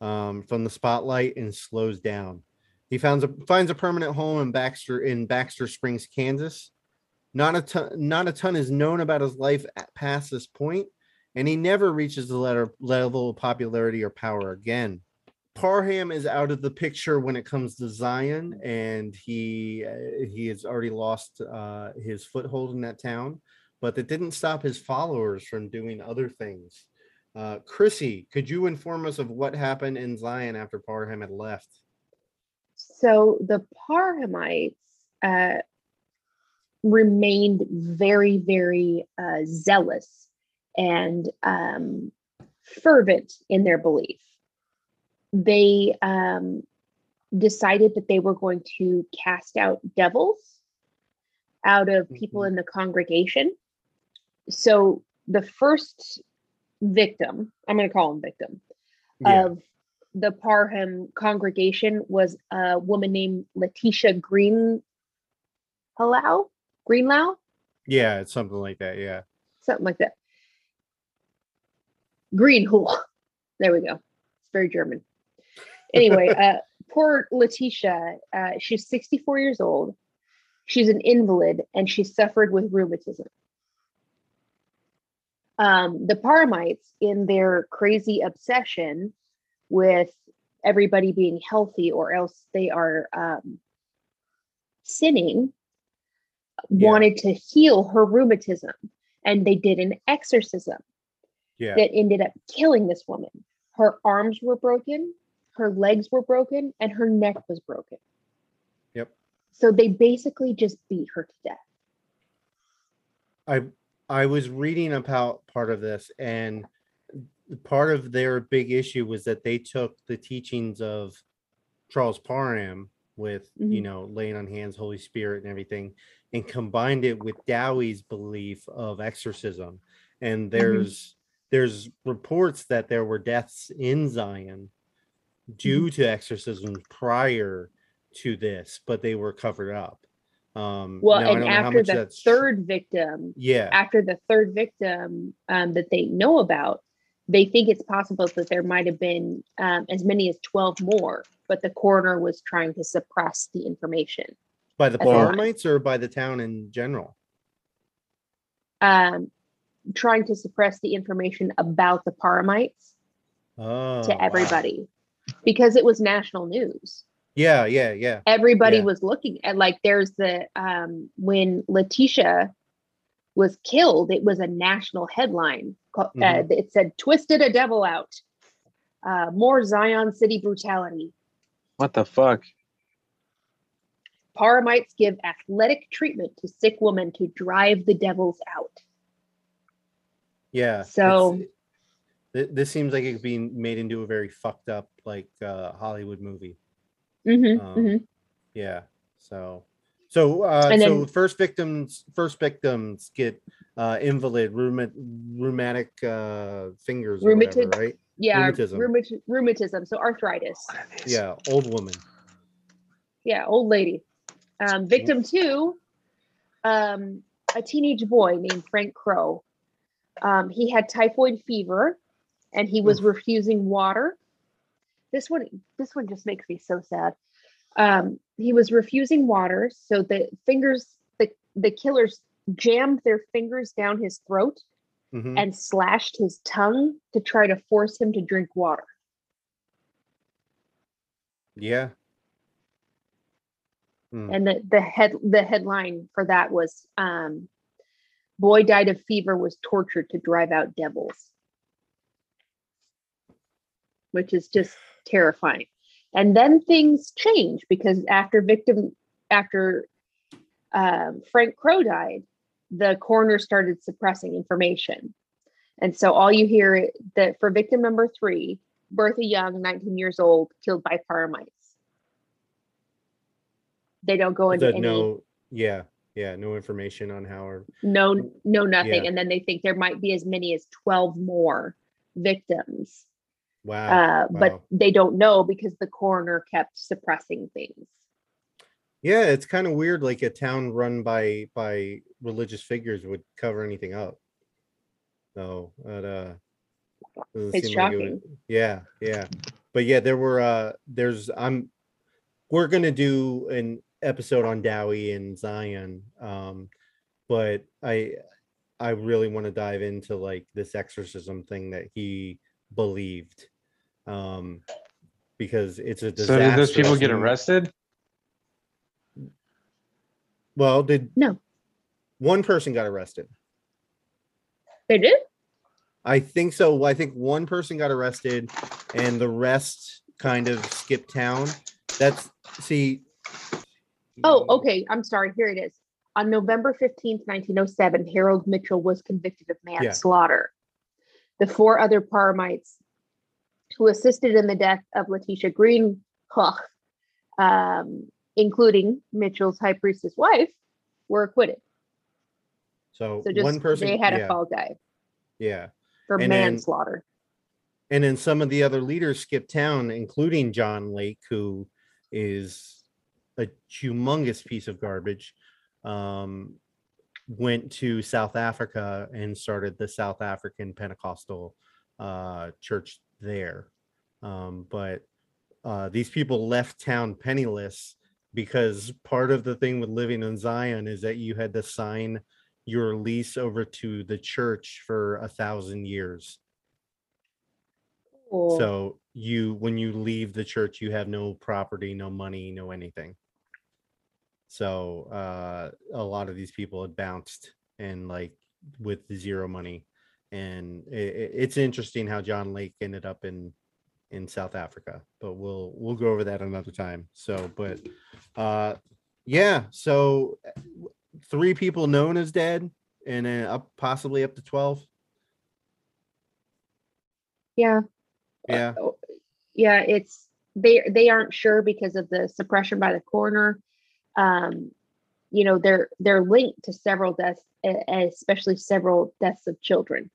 um, from the spotlight and slows down. He finds a finds a permanent home in Baxter in Baxter Springs, Kansas. Not a ton, not a ton is known about his life at, past this point, and he never reaches the letter, level of popularity or power again. Parham is out of the picture when it comes to Zion, and he uh, he has already lost uh, his foothold in that town. But that didn't stop his followers from doing other things. Uh, Chrissy, could you inform us of what happened in Zion after Parham had left? So the Parhamites uh, remained very, very uh, zealous and um, fervent in their belief. They um, decided that they were going to cast out devils out of people in the congregation. So the first victim, I'm going to call him victim, Yeah, of the Parham congregation was a woman named Letitia Green Hello? Greenlau? yeah, it's something like that. Yeah, Something like that. Greenhul. There we go. It's very German. Anyway, uh, poor Letitia, uh, she's 64 years old. She's an invalid and she suffered with rheumatism. Um, the Parhamites, in their crazy obsession with everybody being healthy or else they are um, sinning, Yeah. wanted to heal her rheumatism. And they did an exorcism yeah, that ended up killing this woman. Her arms were broken, her legs were broken, and her neck was broken. Yep. So they basically just beat her to death. I I was reading about part of this, and part of their big issue was that they took the teachings of Charles Parham with you Mhm. know laying on hands, Holy Spirit, and everything, and combined it with Dowie's belief of exorcism. And there's there's reports that there were deaths in Zion due to exorcisms prior to this, but they were covered up. Um, Well, now, and don't know how after the third victim, yeah, after the third victim um, that they know about, they think it's possible that there might have been um, as many as 12 more, but the coroner was trying to suppress the information. By the. Parhamites or by the town in general? um, trying to suppress the information about the Parhamites Oh, to wow. Everybody because it was national news. Yeah, yeah, yeah. Everybody Yeah. was looking at like there's the um, when Letitia was killed, it was a national headline. ca- Uh, Mhm. it said "Twisted a devil out." Uh, more Zion City brutality. What the fuck? Parhamites give athletic treatment to sick woman to drive the devils out. Yeah. So- th- this seems like it's being made into a very fucked up like uh Hollywood movie. Mhm, Um, mhm. Yeah. So so uh And so first victims first victims get uh invalid rheumat, rheumatic uh fingers or whatever, right? Yeah, Rheumatism. rheumatism. rheumatism. So arthritis. Yeah, old woman. Yeah, old lady. Um, victim two, um, a teenage boy named Frank Crow. Um, he had typhoid fever, and he was refusing water. This one, this one just makes me so sad. Um, he was refusing water, so the fingers, the the killers jammed their fingers down his throat Mhm. and slashed his tongue to try to force him to drink water. Yeah. Hmm. and the the head the headline for that was um boy died of fever was tortured to drive out devils which is just terrifying. And then things change because after victim after um, frank crow died the coroner started suppressing information. And so all you hear that for victim number three bertha young 19 years old killed by parhamites. They don't go into The any no yeah, yeah, no information on how or no no nothing. Yeah. and then they think there might be as many as 12 more victims wow. uh, but they don't know because the coroner kept suppressing things Yeah, it's kind of weird. Like a town run by by religious figures would cover anything up. So, but uh, It's seem like it would- yeah, yeah, but yeah, there were uh, there's I'm, we're gonna do an episode on Dowie and Zion, um, but I I really want to dive into like this exorcism thing that he believed, um, because it's a So disaster. did those people get arrested? Well, did No. one person got arrested? they did I think so. I think one person got arrested and the rest kind of skipped town. That's see. oh okay i'm sorry here it is on november 15th 1907 harold mitchell was convicted of manslaughter the four other parhamites who assisted in the death of letitia green um, including mitchell's high priestess wife were acquitted So, So just one person. they had yeah, a fall guy Yeah. for And then- manslaughter. And then some of the other leaders skipped town, including John Lake, who is a humongous piece of garbage. Um, went to South Africa and started the South African Pentecostal uh, church there. Um, but uh, these people left town penniless because part of the thing with living in Zion is that you had to sign your lease over to the church for a thousand years. Cool. So you when you leave the church, you have no property, no money, no anything. So uh a lot of these people had bounced and like with zero money. And it, it's interesting how John Lake ended up in in South Africa, but we'll we'll go over that another time. So but uh yeah, so uh, three people known as dead and then up possibly up to 12. yeah, Yeah. oh, yeah. It's they they aren't sure because of the suppression by the coroner. Um, you know, they're they're linked to several deaths, especially several deaths of children.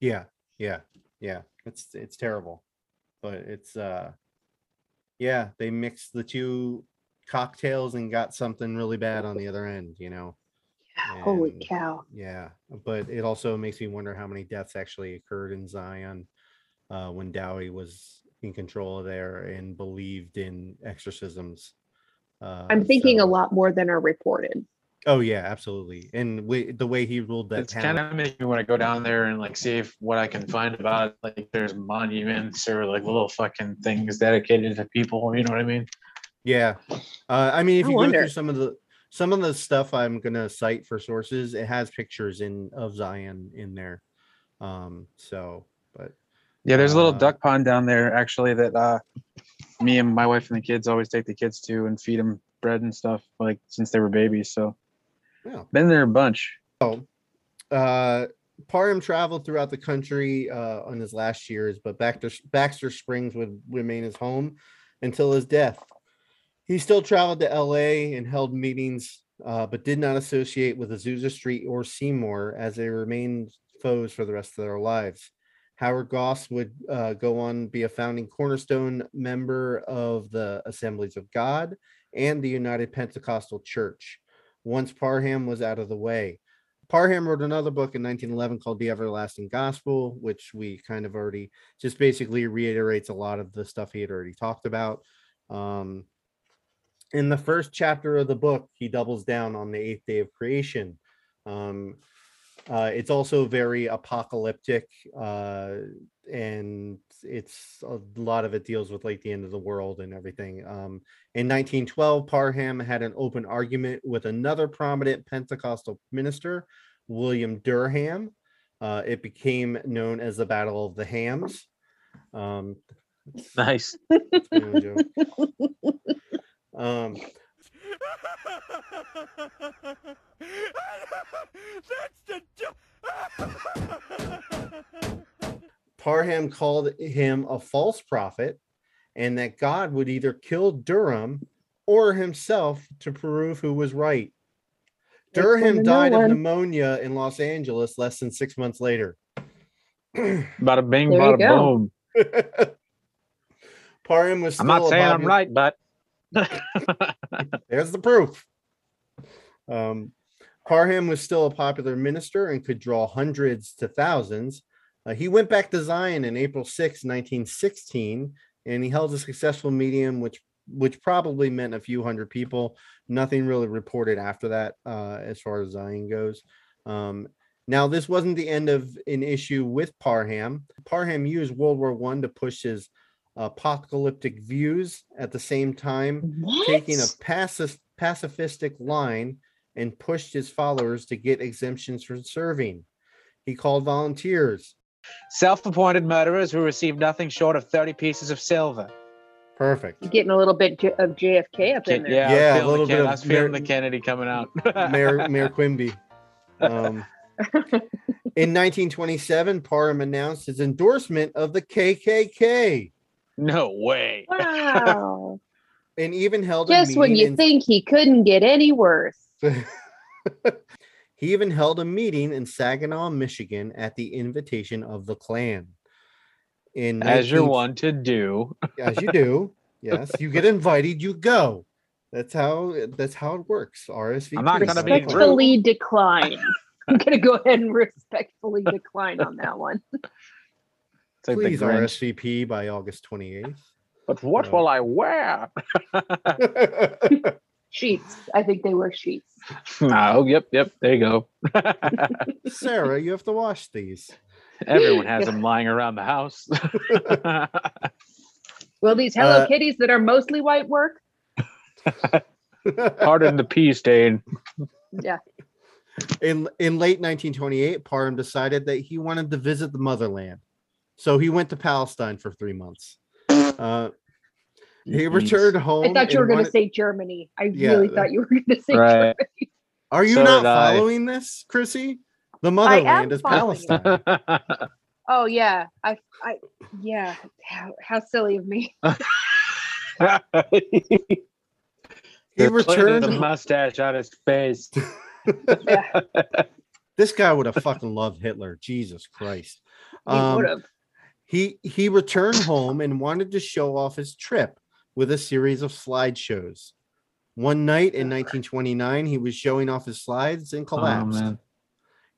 Yeah, yeah, yeah. It's it's terrible, but it's uh, yeah. They mixed the two cocktails and got something really bad on the other end. You know. Holy And- cow! Yeah, but it also makes me wonder how many deaths actually occurred in Zion uh, when Dowie was in control of there and believed in exorcisms. Uh, I'm thinking so- a lot more than are reported. Oh yeah, absolutely. And way, the way he ruled that It's town. kind of making me want to go down there and like see if what I can find about it. Like there's monuments or like little fucking things dedicated to people. You know what I mean? Yeah. Uh, I mean, if I you go through some of the some of the stuff I'm gonna cite for sources, it has pictures in of Zion in there. Um, so but Yeah, there's a little Uh, duck pond down there actually that uh, me and my wife and the kids always take the kids to and feed them bread and stuff like since they were babies. So yeah. been there a bunch. Uh Parham traveled throughout the country uh on his last years, but Baxter Baxter Springs would remain his home until his death. He still traveled to LA and held meetings, uh, but did not associate with Azusa Street or Seymour as they remained foes for the rest of their lives. Howard Goss would uh, go on be a founding cornerstone member of the Assemblies of God and the United Pentecostal Church once Parham was out of the way. Parham wrote another book in 1911 called The Everlasting Gospel, which we kind of already just basically reiterates a lot of the stuff he had already talked about. Um, in the first chapter of the book, he doubles down on the eighth day of creation. Um, uh, it's also very apocalyptic, uh, and it's a lot of it deals with like the end of the world and everything. Um, in 1912, Parham had an open argument with another prominent Pentecostal minister, William Durham. Uh, it became known as the Battle of the Hams. Um, Nice. it's my own joke. Um, That's the. Parham called him a false prophet and that God would either kill Durham or himself to prove who was right. Durham died of pneumonia in Los Angeles less than six months later. Bada bing, There you bada boom. Parham was I'm not a saying I'm right, but There's the proof. Um, Parham was still a popular minister and could draw hundreds to thousands. Uh, he went back to Zion in April 6, 1916, and he held a successful medium, which which probably meant a few hundred people. Nothing really reported after that, uh, as far as Zion goes. Um, now, this wasn't the end of an issue with Parham. Parham used World War One to push his apocalyptic views at the same time What? taking a pacif- pacifistic line and pushed his followers to get exemptions from serving. He called volunteers. Self-appointed murderers who received nothing short of 30 pieces of silver. Perfect. Getting a little bit of JFK up in there. Yeah, Yeah, a I was feeling, little bit Ken- of I was feeling Mar- the Kennedy coming out. Mayor, Mayor Quimby. Um, in 1927, Parham announced his endorsement of the KKK no way. Wow. and even held a Just when you in- think he couldn't get any worse. He even held a meeting in Saginaw, Michigan at the invitation of the Klan. In As you're one to do. as you do. Yes, you get invited, you go. That's how that's how it works. RSVP. I'm not gonna be. Respectfully decline. I'm gonna go ahead and respectfully decline on that one. It's like Please RSVP by August 28th. But what Uh, will I wear? Sheets. I think they were sheets. oh, yep, yep. There you go. Sarah, you have to wash these. Everyone has them lying around the house. Will these Hello Uh, Kitties that are mostly white work? Pardon the pea stain. Yeah. in in late 1928, Parham decided that he wanted to visit the motherland. So he went to Palestine for three months. Uh, he Jeez. returned home. I thought you were going to say Germany. I Yeah, really thought you were going to say Right. Germany. Are you So not did I. following this, Chrissy? The motherland is. Palestine. Oh yeah, I, I, yeah. How, how silly of me. He returned. the mustache on his face. Yeah, This guy would have fucking loved Hitler. Jesus Christ. he Um, would have. he he returned home and wanted to show off his trip with a series of slideshows. One night in 1929, he was showing off his slides and Oh, collapsed. man.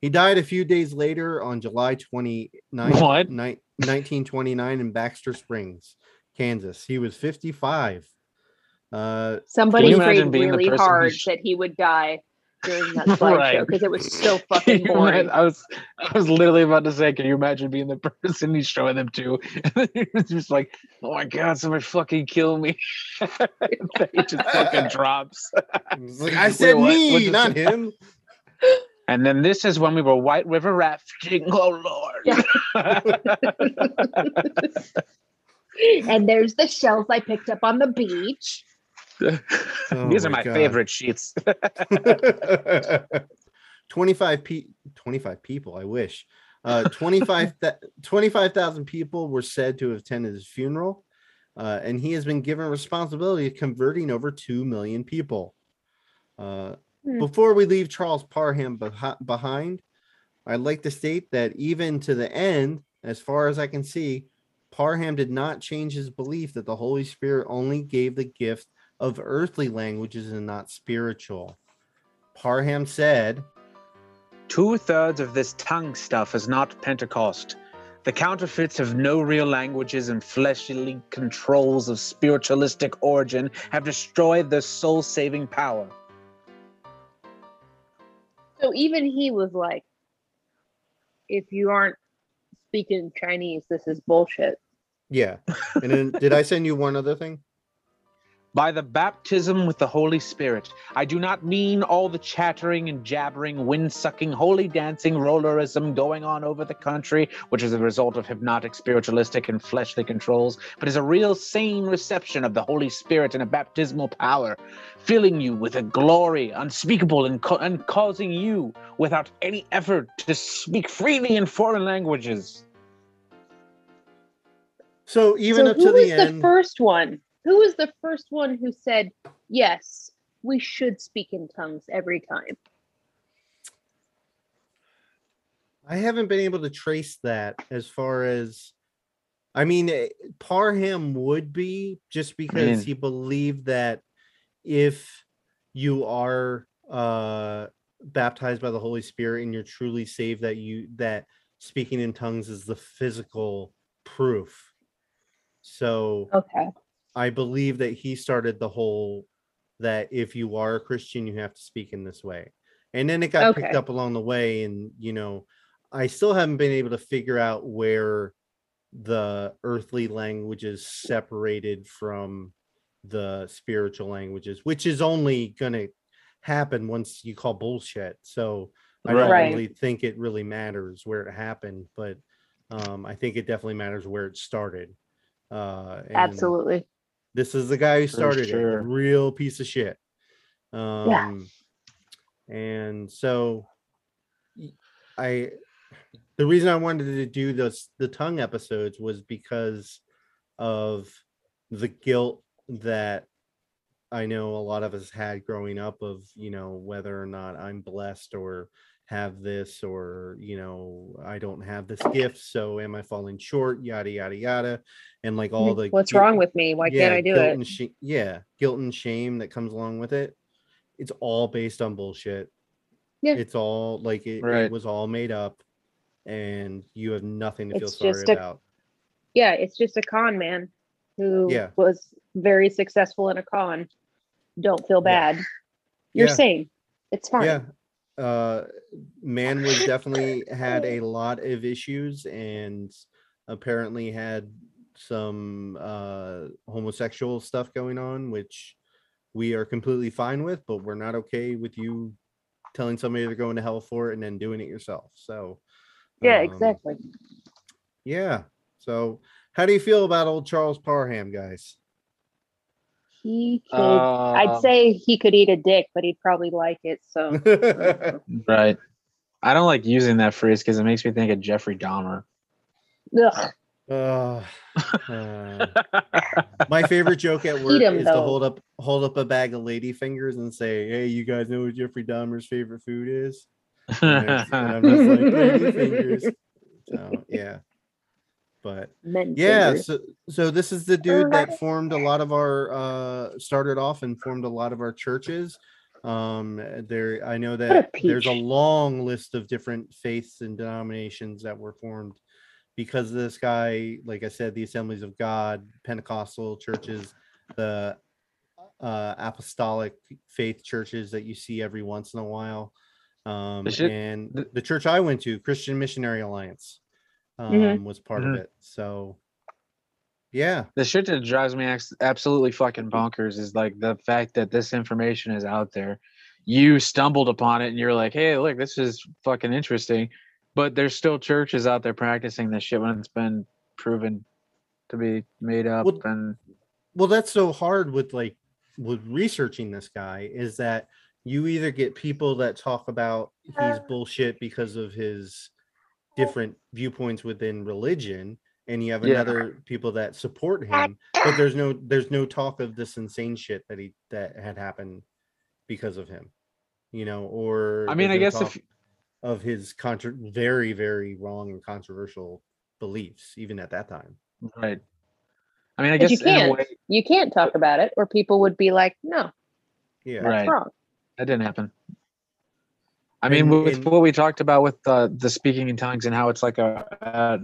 he died a few days later on July 29, What? 1929 in Baxter Springs, Kansas. He was 55. Uh, Somebody you prayed imagine being the really person who hard sh- that he would die during that slideshow Right. because it was so fucking boring. I was I was literally about to say, can you imagine being the person he's showing them to? And it's just like, oh my god, somebody fucking kill me. it just fucking drops. like, I Wait, said what? me, What's not him. And then this is when we were White River rafting. Oh Lord. and there's the shells I picked up on the beach. Oh These are my God. favorite sheets. 25 pe- 25 people i wish uh 25 th- 25,000 people were said to have attended his funeral uh, and he has been given responsibility of converting over 2 million people uh, Hmm. before we leave charles parham behi- behind i'd like to state that even to the end as far as i can see parham did not change his belief that the holy spirit only gave the gift of earthly languages and not spiritual parham said Two thirds of this tongue stuff is not Pentecost. The counterfeits have no real languages and fleshly controls of spiritualistic origin have destroyed their soul saving power. So even he was like, if you aren't speaking Chinese, this is bullshit. Yeah. And then did I send you one other thing? By the baptism with the Holy Spirit, I do not mean all the chattering and jabbering, wind sucking, holy dancing rollerism going on over the country, which is a result of hypnotic, spiritualistic, and fleshly controls, but is a real sane reception of the Holy Spirit and a baptismal power, filling you with a glory unspeakable and, ca- and causing you, without any effort, to speak freely in foreign languages. So even so up who to was the the end. first one? Who was the first one who said, yes, we should speak in tongues every time? I haven't been able to trace that as far as I mean eh, Parham would be just because mean- he believed that if you are uh baptized by the Holy Spirit and you're truly saved that you that speaking in tongues is the physical proof. So Okay. I believe that he started the whole that if you are a Christian, you have to speak in this way. And then it got picked up along the way. And, you know, I still haven't been able to figure out where the earthly languages separated from the spiritual languages, which is only going to happen once you call bullshit. So I don't Right. really think it really matters where it happened, but um, I think it definitely matters where it started. Uh, and Absolutely. This is the guy who started it. sure. A real piece of shit. Um, and so I the reason I wanted to do those the tongue episodes was because of the guilt that I know a lot of us had growing up of, you know, whether or not I'm blessed or have this or, you know, I don't have this gift, so am I falling short, yada yada yada. And like all mm-hmm. the What's gui- wrong with me? Why can't I do guilt it? And sh- yeah, guilt and shame that comes along with it. It's all based on bullshit. Yeah. It's all like it, it was all made up, and you have nothing to feel It's sorry a- about. Yeah, it's just a con man who Yeah. was very successful in a con. Don't feel Yeah. bad. You're Yeah. sane. It's fine. Yeah. Uh, man was definitely had a lot of issues and apparently had some uh homosexual stuff going on, which we are completely fine with, but we're not okay with you telling somebody they're going to hell for it and then doing it yourself. So Yeah, um, exactly. Yeah. So how do you feel about old Charles Parham, guys? He could. I'd Um, say he could eat a dick, but he'd probably like it. So Right. I don't like using that phrase because it makes me think of Jeffrey Dahmer. Ugh. Uh, uh, my favorite joke at work Eat 'em, is to hold up hold up a bag of lady fingers and say, "Hey, you guys know what Jeffrey Dahmer's favorite food is?" And I'm just like, "Lady fingers." So yeah, but men yeah, so so this is the dude that formed a lot of our uh started off and formed a lot of our churches. Um, there I know that there's a long list of different faiths and denominations that were formed because of this guy, like I said, the Assemblies of God, Pentecostal churches, the uh, apostolic faith churches that you see every once in a while. Um, The shit- and the- the church I went to, Christian Missionary Alliance, um, Mhm. was part Mhm. of it. So, yeah, The shit that drives me ex- absolutely fucking bonkers is like the fact that this information is out there. You stumbled upon it and you're like, hey, look, this is fucking interesting. But there's still churches out there practicing this shit when it's been proven to be made up. Well, and well that's so hard with like with researching this guy is that you either get people that talk about he's bullshit because of his different viewpoints within religion and you have Yeah. another people that support him but there's no there's no talk of this insane shit that he that had happened because of him you know or I mean, I guess if of his contra- very very wrong and controversial beliefs even at that time right. I mean, I But guess you can't. way You can't talk about it, or people would be like, "No, yeah Right. that's wrong." that didn't happen. I mean, And- with and- what we talked about with uh, the speaking in tongues and how it's like a, uh,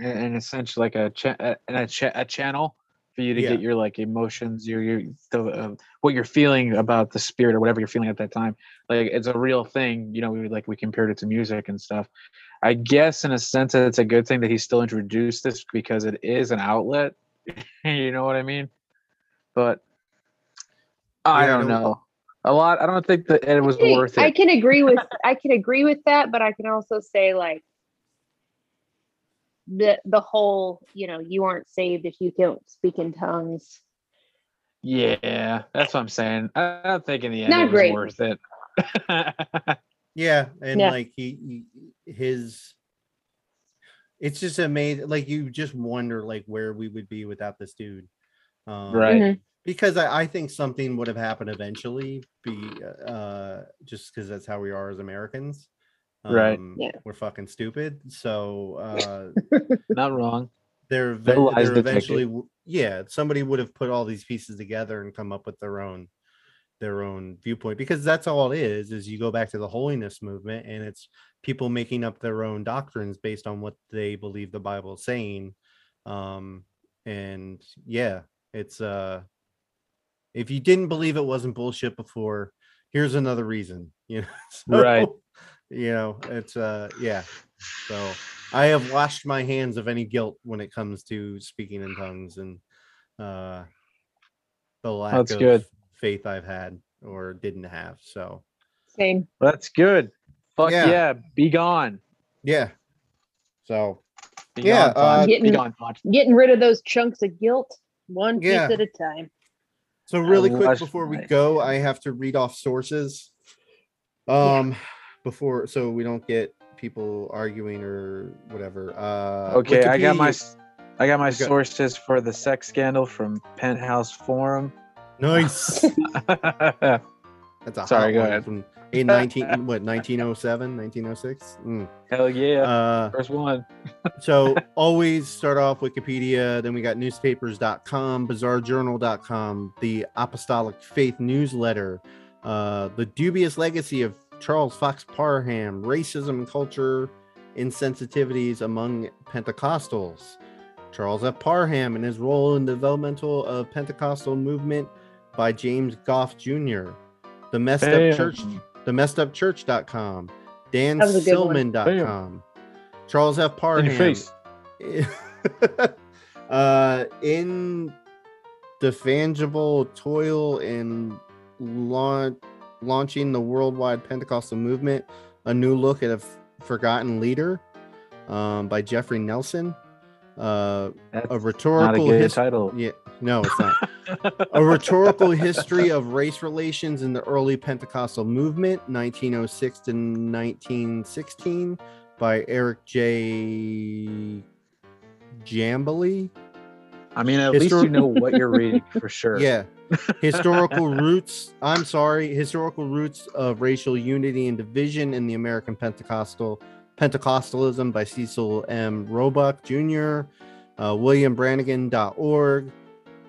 an essential like a cha- a, a, cha- a channel for you to Yeah. get your like emotions, your your the, uh, what you're feeling about the spirit or whatever you're feeling at that time. Like it's a real thing. You know, we like we compared it to music and stuff. I guess in a sense it's a good thing that he still introduced this because it is an outlet. you know what I mean? But I don't don't- know. A lot. I don't think that it was I- worth it. I can agree with I can agree with that, but I can also say like the the whole, you know, you aren't saved if you don't speak in tongues. Yeah, that's what I'm saying. I don't think in the end Not it was great. worth it. Yeah, and Yeah. like he, he his it's just amazing like you just wonder like where we would be without this dude. Um, Right. Because I, I think something would have happened eventually be uh just because that's how we are as Americans. Right. Um, Yeah. We're fucking stupid. So uh Not wrong. They're, there lies the ticket. eventually w- yeah somebody would have put all these pieces together and come up with their own their own viewpoint because that's all it is is you go back to the holiness movement and it's people making up their own doctrines based on what they believe the bible is saying um and yeah it's uh if you didn't believe it wasn't bullshit before here's another reason you know Right. You know it's uh yeah so I have washed my hands of any guilt when it comes to speaking in tongues and uh the lack That's of good. faith I've had or didn't have. So Same. That's good. Fuck Yeah. yeah. Be gone. yeah. So Be Yeah, gone, Fonz. uh, be Getting- gone, Getting rid of those chunks of guilt one piece at a time. So really quick before we go, I have to read off sources. Um before so we don't get people arguing or whatever. Uh Okay, I got my Wikipedia- s- I got my got- sources for the sex scandal from Penthouse Forum. nice. That's a Sorry, hot go one ahead. From in 19 what 1907, 1906? Mm. Hell yeah. Uh First one. so always start off Wikipedia, then we got newspapers.com, bizarrejournal.com, the Apostolic Faith newsletter, uh, the dubious legacy of Charles Fox Parham, racism and culture insensitivities among Pentecostals. Charles F. Parham and his role in the developmental of Pentecostal movement by James Goff Jr. The messed Damn. up church, the messed up church.com, Dan That was a good one. Silman.com, Charles F. In Parham. your face. uh in the fangible toil in launch, launching the worldwide Pentecostal movement, a new look at a f- forgotten leader um, by Jeffrey Nelson. Uh, That's a not a rhetorical good history. title. Yeah, no, it's not. a rhetorical history of race relations in the early Pentecostal movement, 1906 to 1916, by Eric J. Jambly. I mean, at least you know what you're reading for sure. Yeah. Historical roots. I'm sorry. Historical roots of racial unity and division in the American Pentecostal Pentecostalism by Cecil M. Robeck Jr. Uh, WilliamBranigan.org.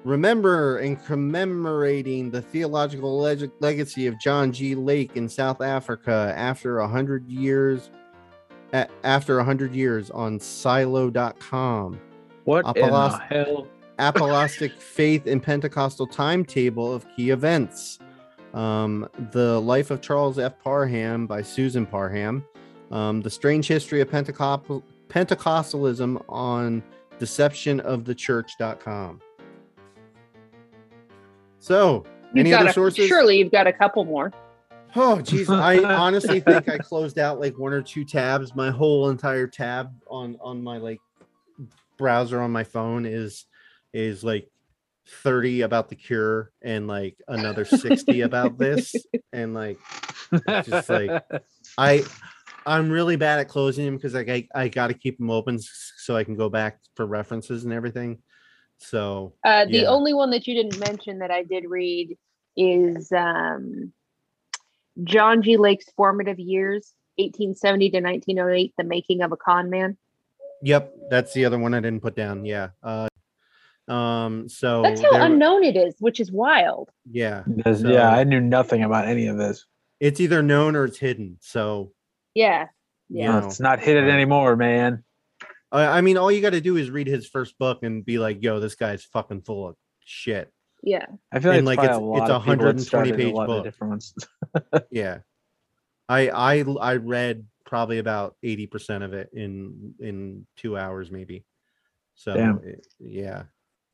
Remember and commemorating the theological leg- legacy of John G. Lake in South Africa after a hundred years. a- after a hundred years on Silo.com. What in the hell? Apostolic Faith and Pentecostal Timetable of Key Events. Um, the Life of Charles F. Parham by Susan Parham. Um, the Strange History of Pentecost- Pentecostalism on deceptionofthechurch.com. So, You've any other a- sources? Surely you've got a couple more. Oh, geez. I honestly think I closed out like one or two tabs. My whole entire tab on on my like browser on my phone is is like 30 about the cure and like another 60 about this and like just like i i'm really bad at closing them because like i, I got to keep them open so i can go back for references and everything so Uh, the Yeah. only one that you didn't mention that I did read is um, John G. Lake's formative years, 1870 to 1908, The Making of a Con Man. yep that's the other one i didn't put down yeah uh um so That's how there- unknown it is, which is wild. yeah This- So- yeah, I knew nothing about any of this. it's either known or it's hidden so Yeah. you Yeah. know, It's not hidden uh, anymore, man. I, I mean all you got to do is read his first book and be like yo this guy's fucking full of shit Yeah. I feel like, and, like, it's- a it's a of people that 120 started a page lot book. different ones. yeah i i i read probably about 80 percent of it in in two hours maybe so it- eh, yeah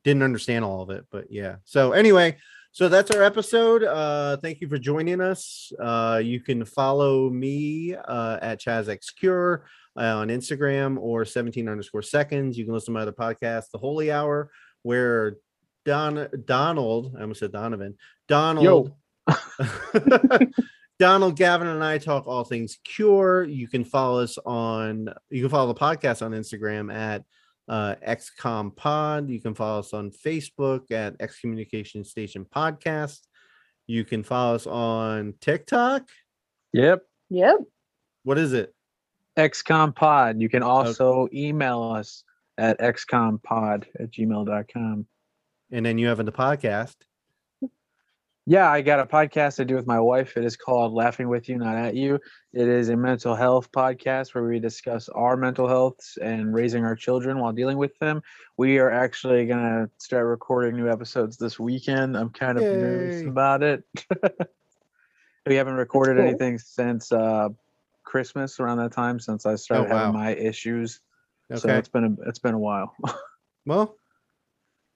didn't understand all of it but yeah so anyway so that's our episode. Uh thank you for joining us. Uh you can follow me uh at chazxcure uh, on instagram or 17 underscore seconds. You can listen to my other podcast the holy hour where don donald i almost said donovan donald Donald, Gavin, and I talk all things cure. You can follow us on, you can follow the podcast on Instagram at uh, XCOM Pod. You can follow us on Facebook at Excommunication Station Podcast. You can follow us on TikTok. Yep. Yep. What is it? XCOM Pod. You can also email us at xcompod at gmail.com. And then you have in the podcast. Yeah, I got a podcast I do with my wife. It is called Laughing with You, Not at You. It is a mental health podcast where we discuss our mental healths and raising our children while dealing with them. We are actually going to start recording new episodes this weekend. I'm kind of nervous about it. we haven't recorded Cool. anything since uh, Christmas around that time since I started Oh, wow. having my issues. Okay. So it's been a it's been a while. well,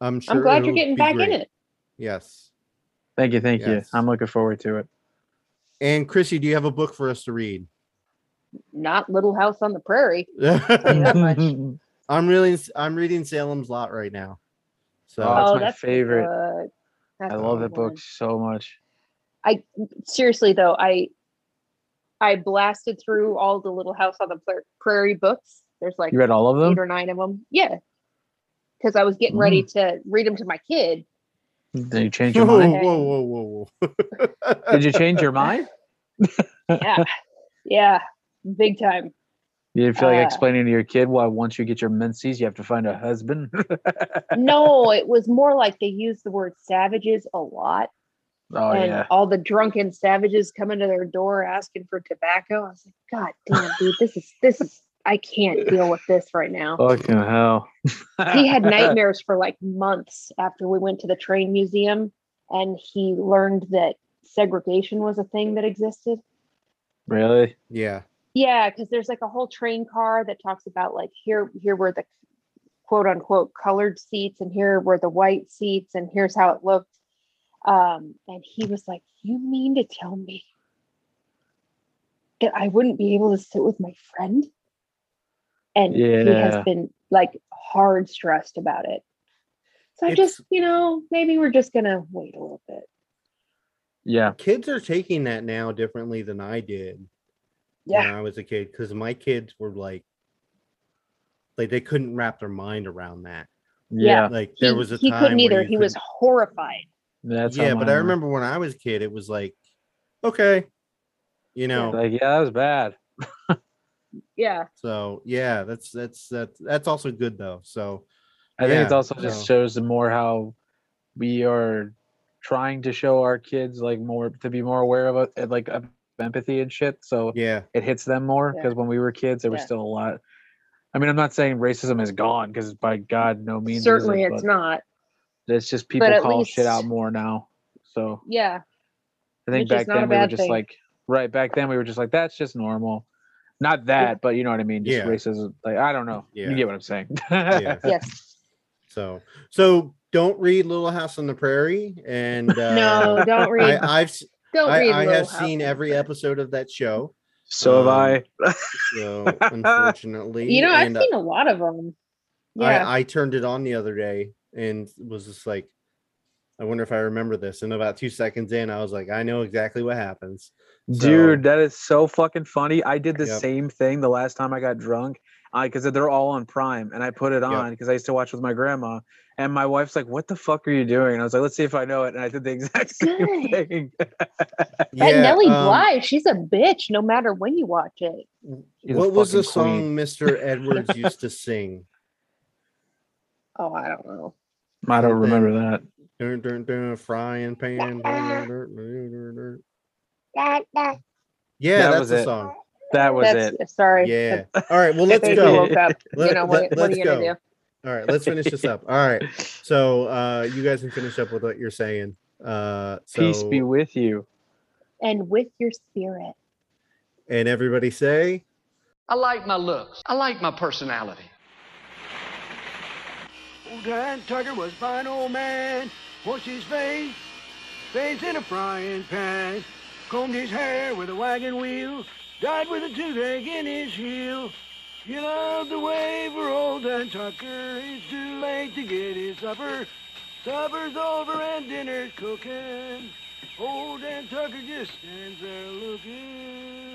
I'm sure. I'm glad you're getting back great. in it. Yes. Thank you, thank Yes. you. I'm looking forward to it. And Chrissy, do you have a book for us to read? Not Little House on the Prairie. I'm really, I'm reading Salem's Lot right now. So Oh, That's oh, my a favorite. good- that's I a love good that book one. so much. I seriously though, I I blasted through all the Little House on the Prairie books. There's like You read all of them, eight them? or nine of them. Yeah, because I was getting ready mm. to read them to my kid. Did you change your whoa, mind? whoa, whoa, whoa, whoa. Did you change your mind? Yeah, yeah, big time. You feel like Uh, explaining to your kid why once you get your menses, you have to find a husband? No, it was more like they used the word savages a lot, oh, and yeah. all the drunken savages coming to their door asking for tobacco. I was like, God damn, dude, this is this is I can't deal with this right now. Fucking hell. he had nightmares for like months after we went to the train museum and he learned that segregation was a thing that existed Really? yeah. yeah because there's like a whole train car that talks about like here here were the quote unquote colored seats and here were the white seats and here's how it looked um and he was like you mean to tell me that i wouldn't be able to sit with my friend and he has been like hard stressed about it so I just you know maybe we're just gonna wait a little bit Yeah. Kids are taking that now differently than I did yeah. when yeah I was a kid because my kids were like, like they couldn't wrap their mind around that. Yeah. Like he, there was a he time couldn't either you he was couldn't- horrified That's yeah, but mine I remember when I was a kid, it was like, okay, you know. Like, yeah, that was bad. yeah So yeah, that's that's that's that's also good though. So I think it Yeah, also just shows more how we are trying to show our kids like more to be more aware of it, like of empathy and shit. So yeah, it hits them more Yeah. because when we were kids, there was Yeah. still a lot. I mean, I'm not saying racism is gone because by God, no means. certainly it, it's not It's just people at call shit out more now. So Yeah. I think Which back then we were just thing. like right back then we were just like that's just normal. Not that, but you know what I mean. Just Yeah. racism. Like I don't know. Yeah. You get what I'm saying. Yeah. Yes. So so don't read Little House on the Prairie and uh, no, don't read. I, I've don't I, read. I Little have House seen on the every Prairie. episode of that show. so have Um, I. So unfortunately, You know, I've and, uh, seen a lot of them. Yeah. I, I turned it on the other day and was just like, I wonder if I remember this. And about two seconds in, I was like, I know exactly what happens. So- Dude, that is so fucking funny. I did the Yep. same thing the last time I got drunk I because they're all on Prime, and I put it on because I used to watch with my grandma. And my wife's like, "What the fuck are you doing?" And I was like, "Let's see if I know it." And I did the exact same Good. thing. that Yeah, Nellie um, Bly, she's a bitch no matter when you watch it. She's what was the fucking song. Mr. Edwards used to sing? Oh, I don't know. I don't remember that. Dun, dun, dun, frying pan. Yeah, That that's was the it. song. That was That's it. sorry. Yeah. All right. Well, let's go. woke up. Let- you know what, let- what are you gonna do? All right. Let's finish this up. All right. So uh you guys can finish up with what you're saying. Uh so Peace be with you. And with your spirit. and everybody say I like my looks. I like my personality. Old Dan Tucker was a fine old man. Washed his face, face in a frying pan. Combed his hair with a wagon wheel. Died with a toothache in his heel. You love the way for old Dan Tucker. It's too late to get his supper. Supper's over and dinner's cooking. Old Dan Tucker just stands there looking.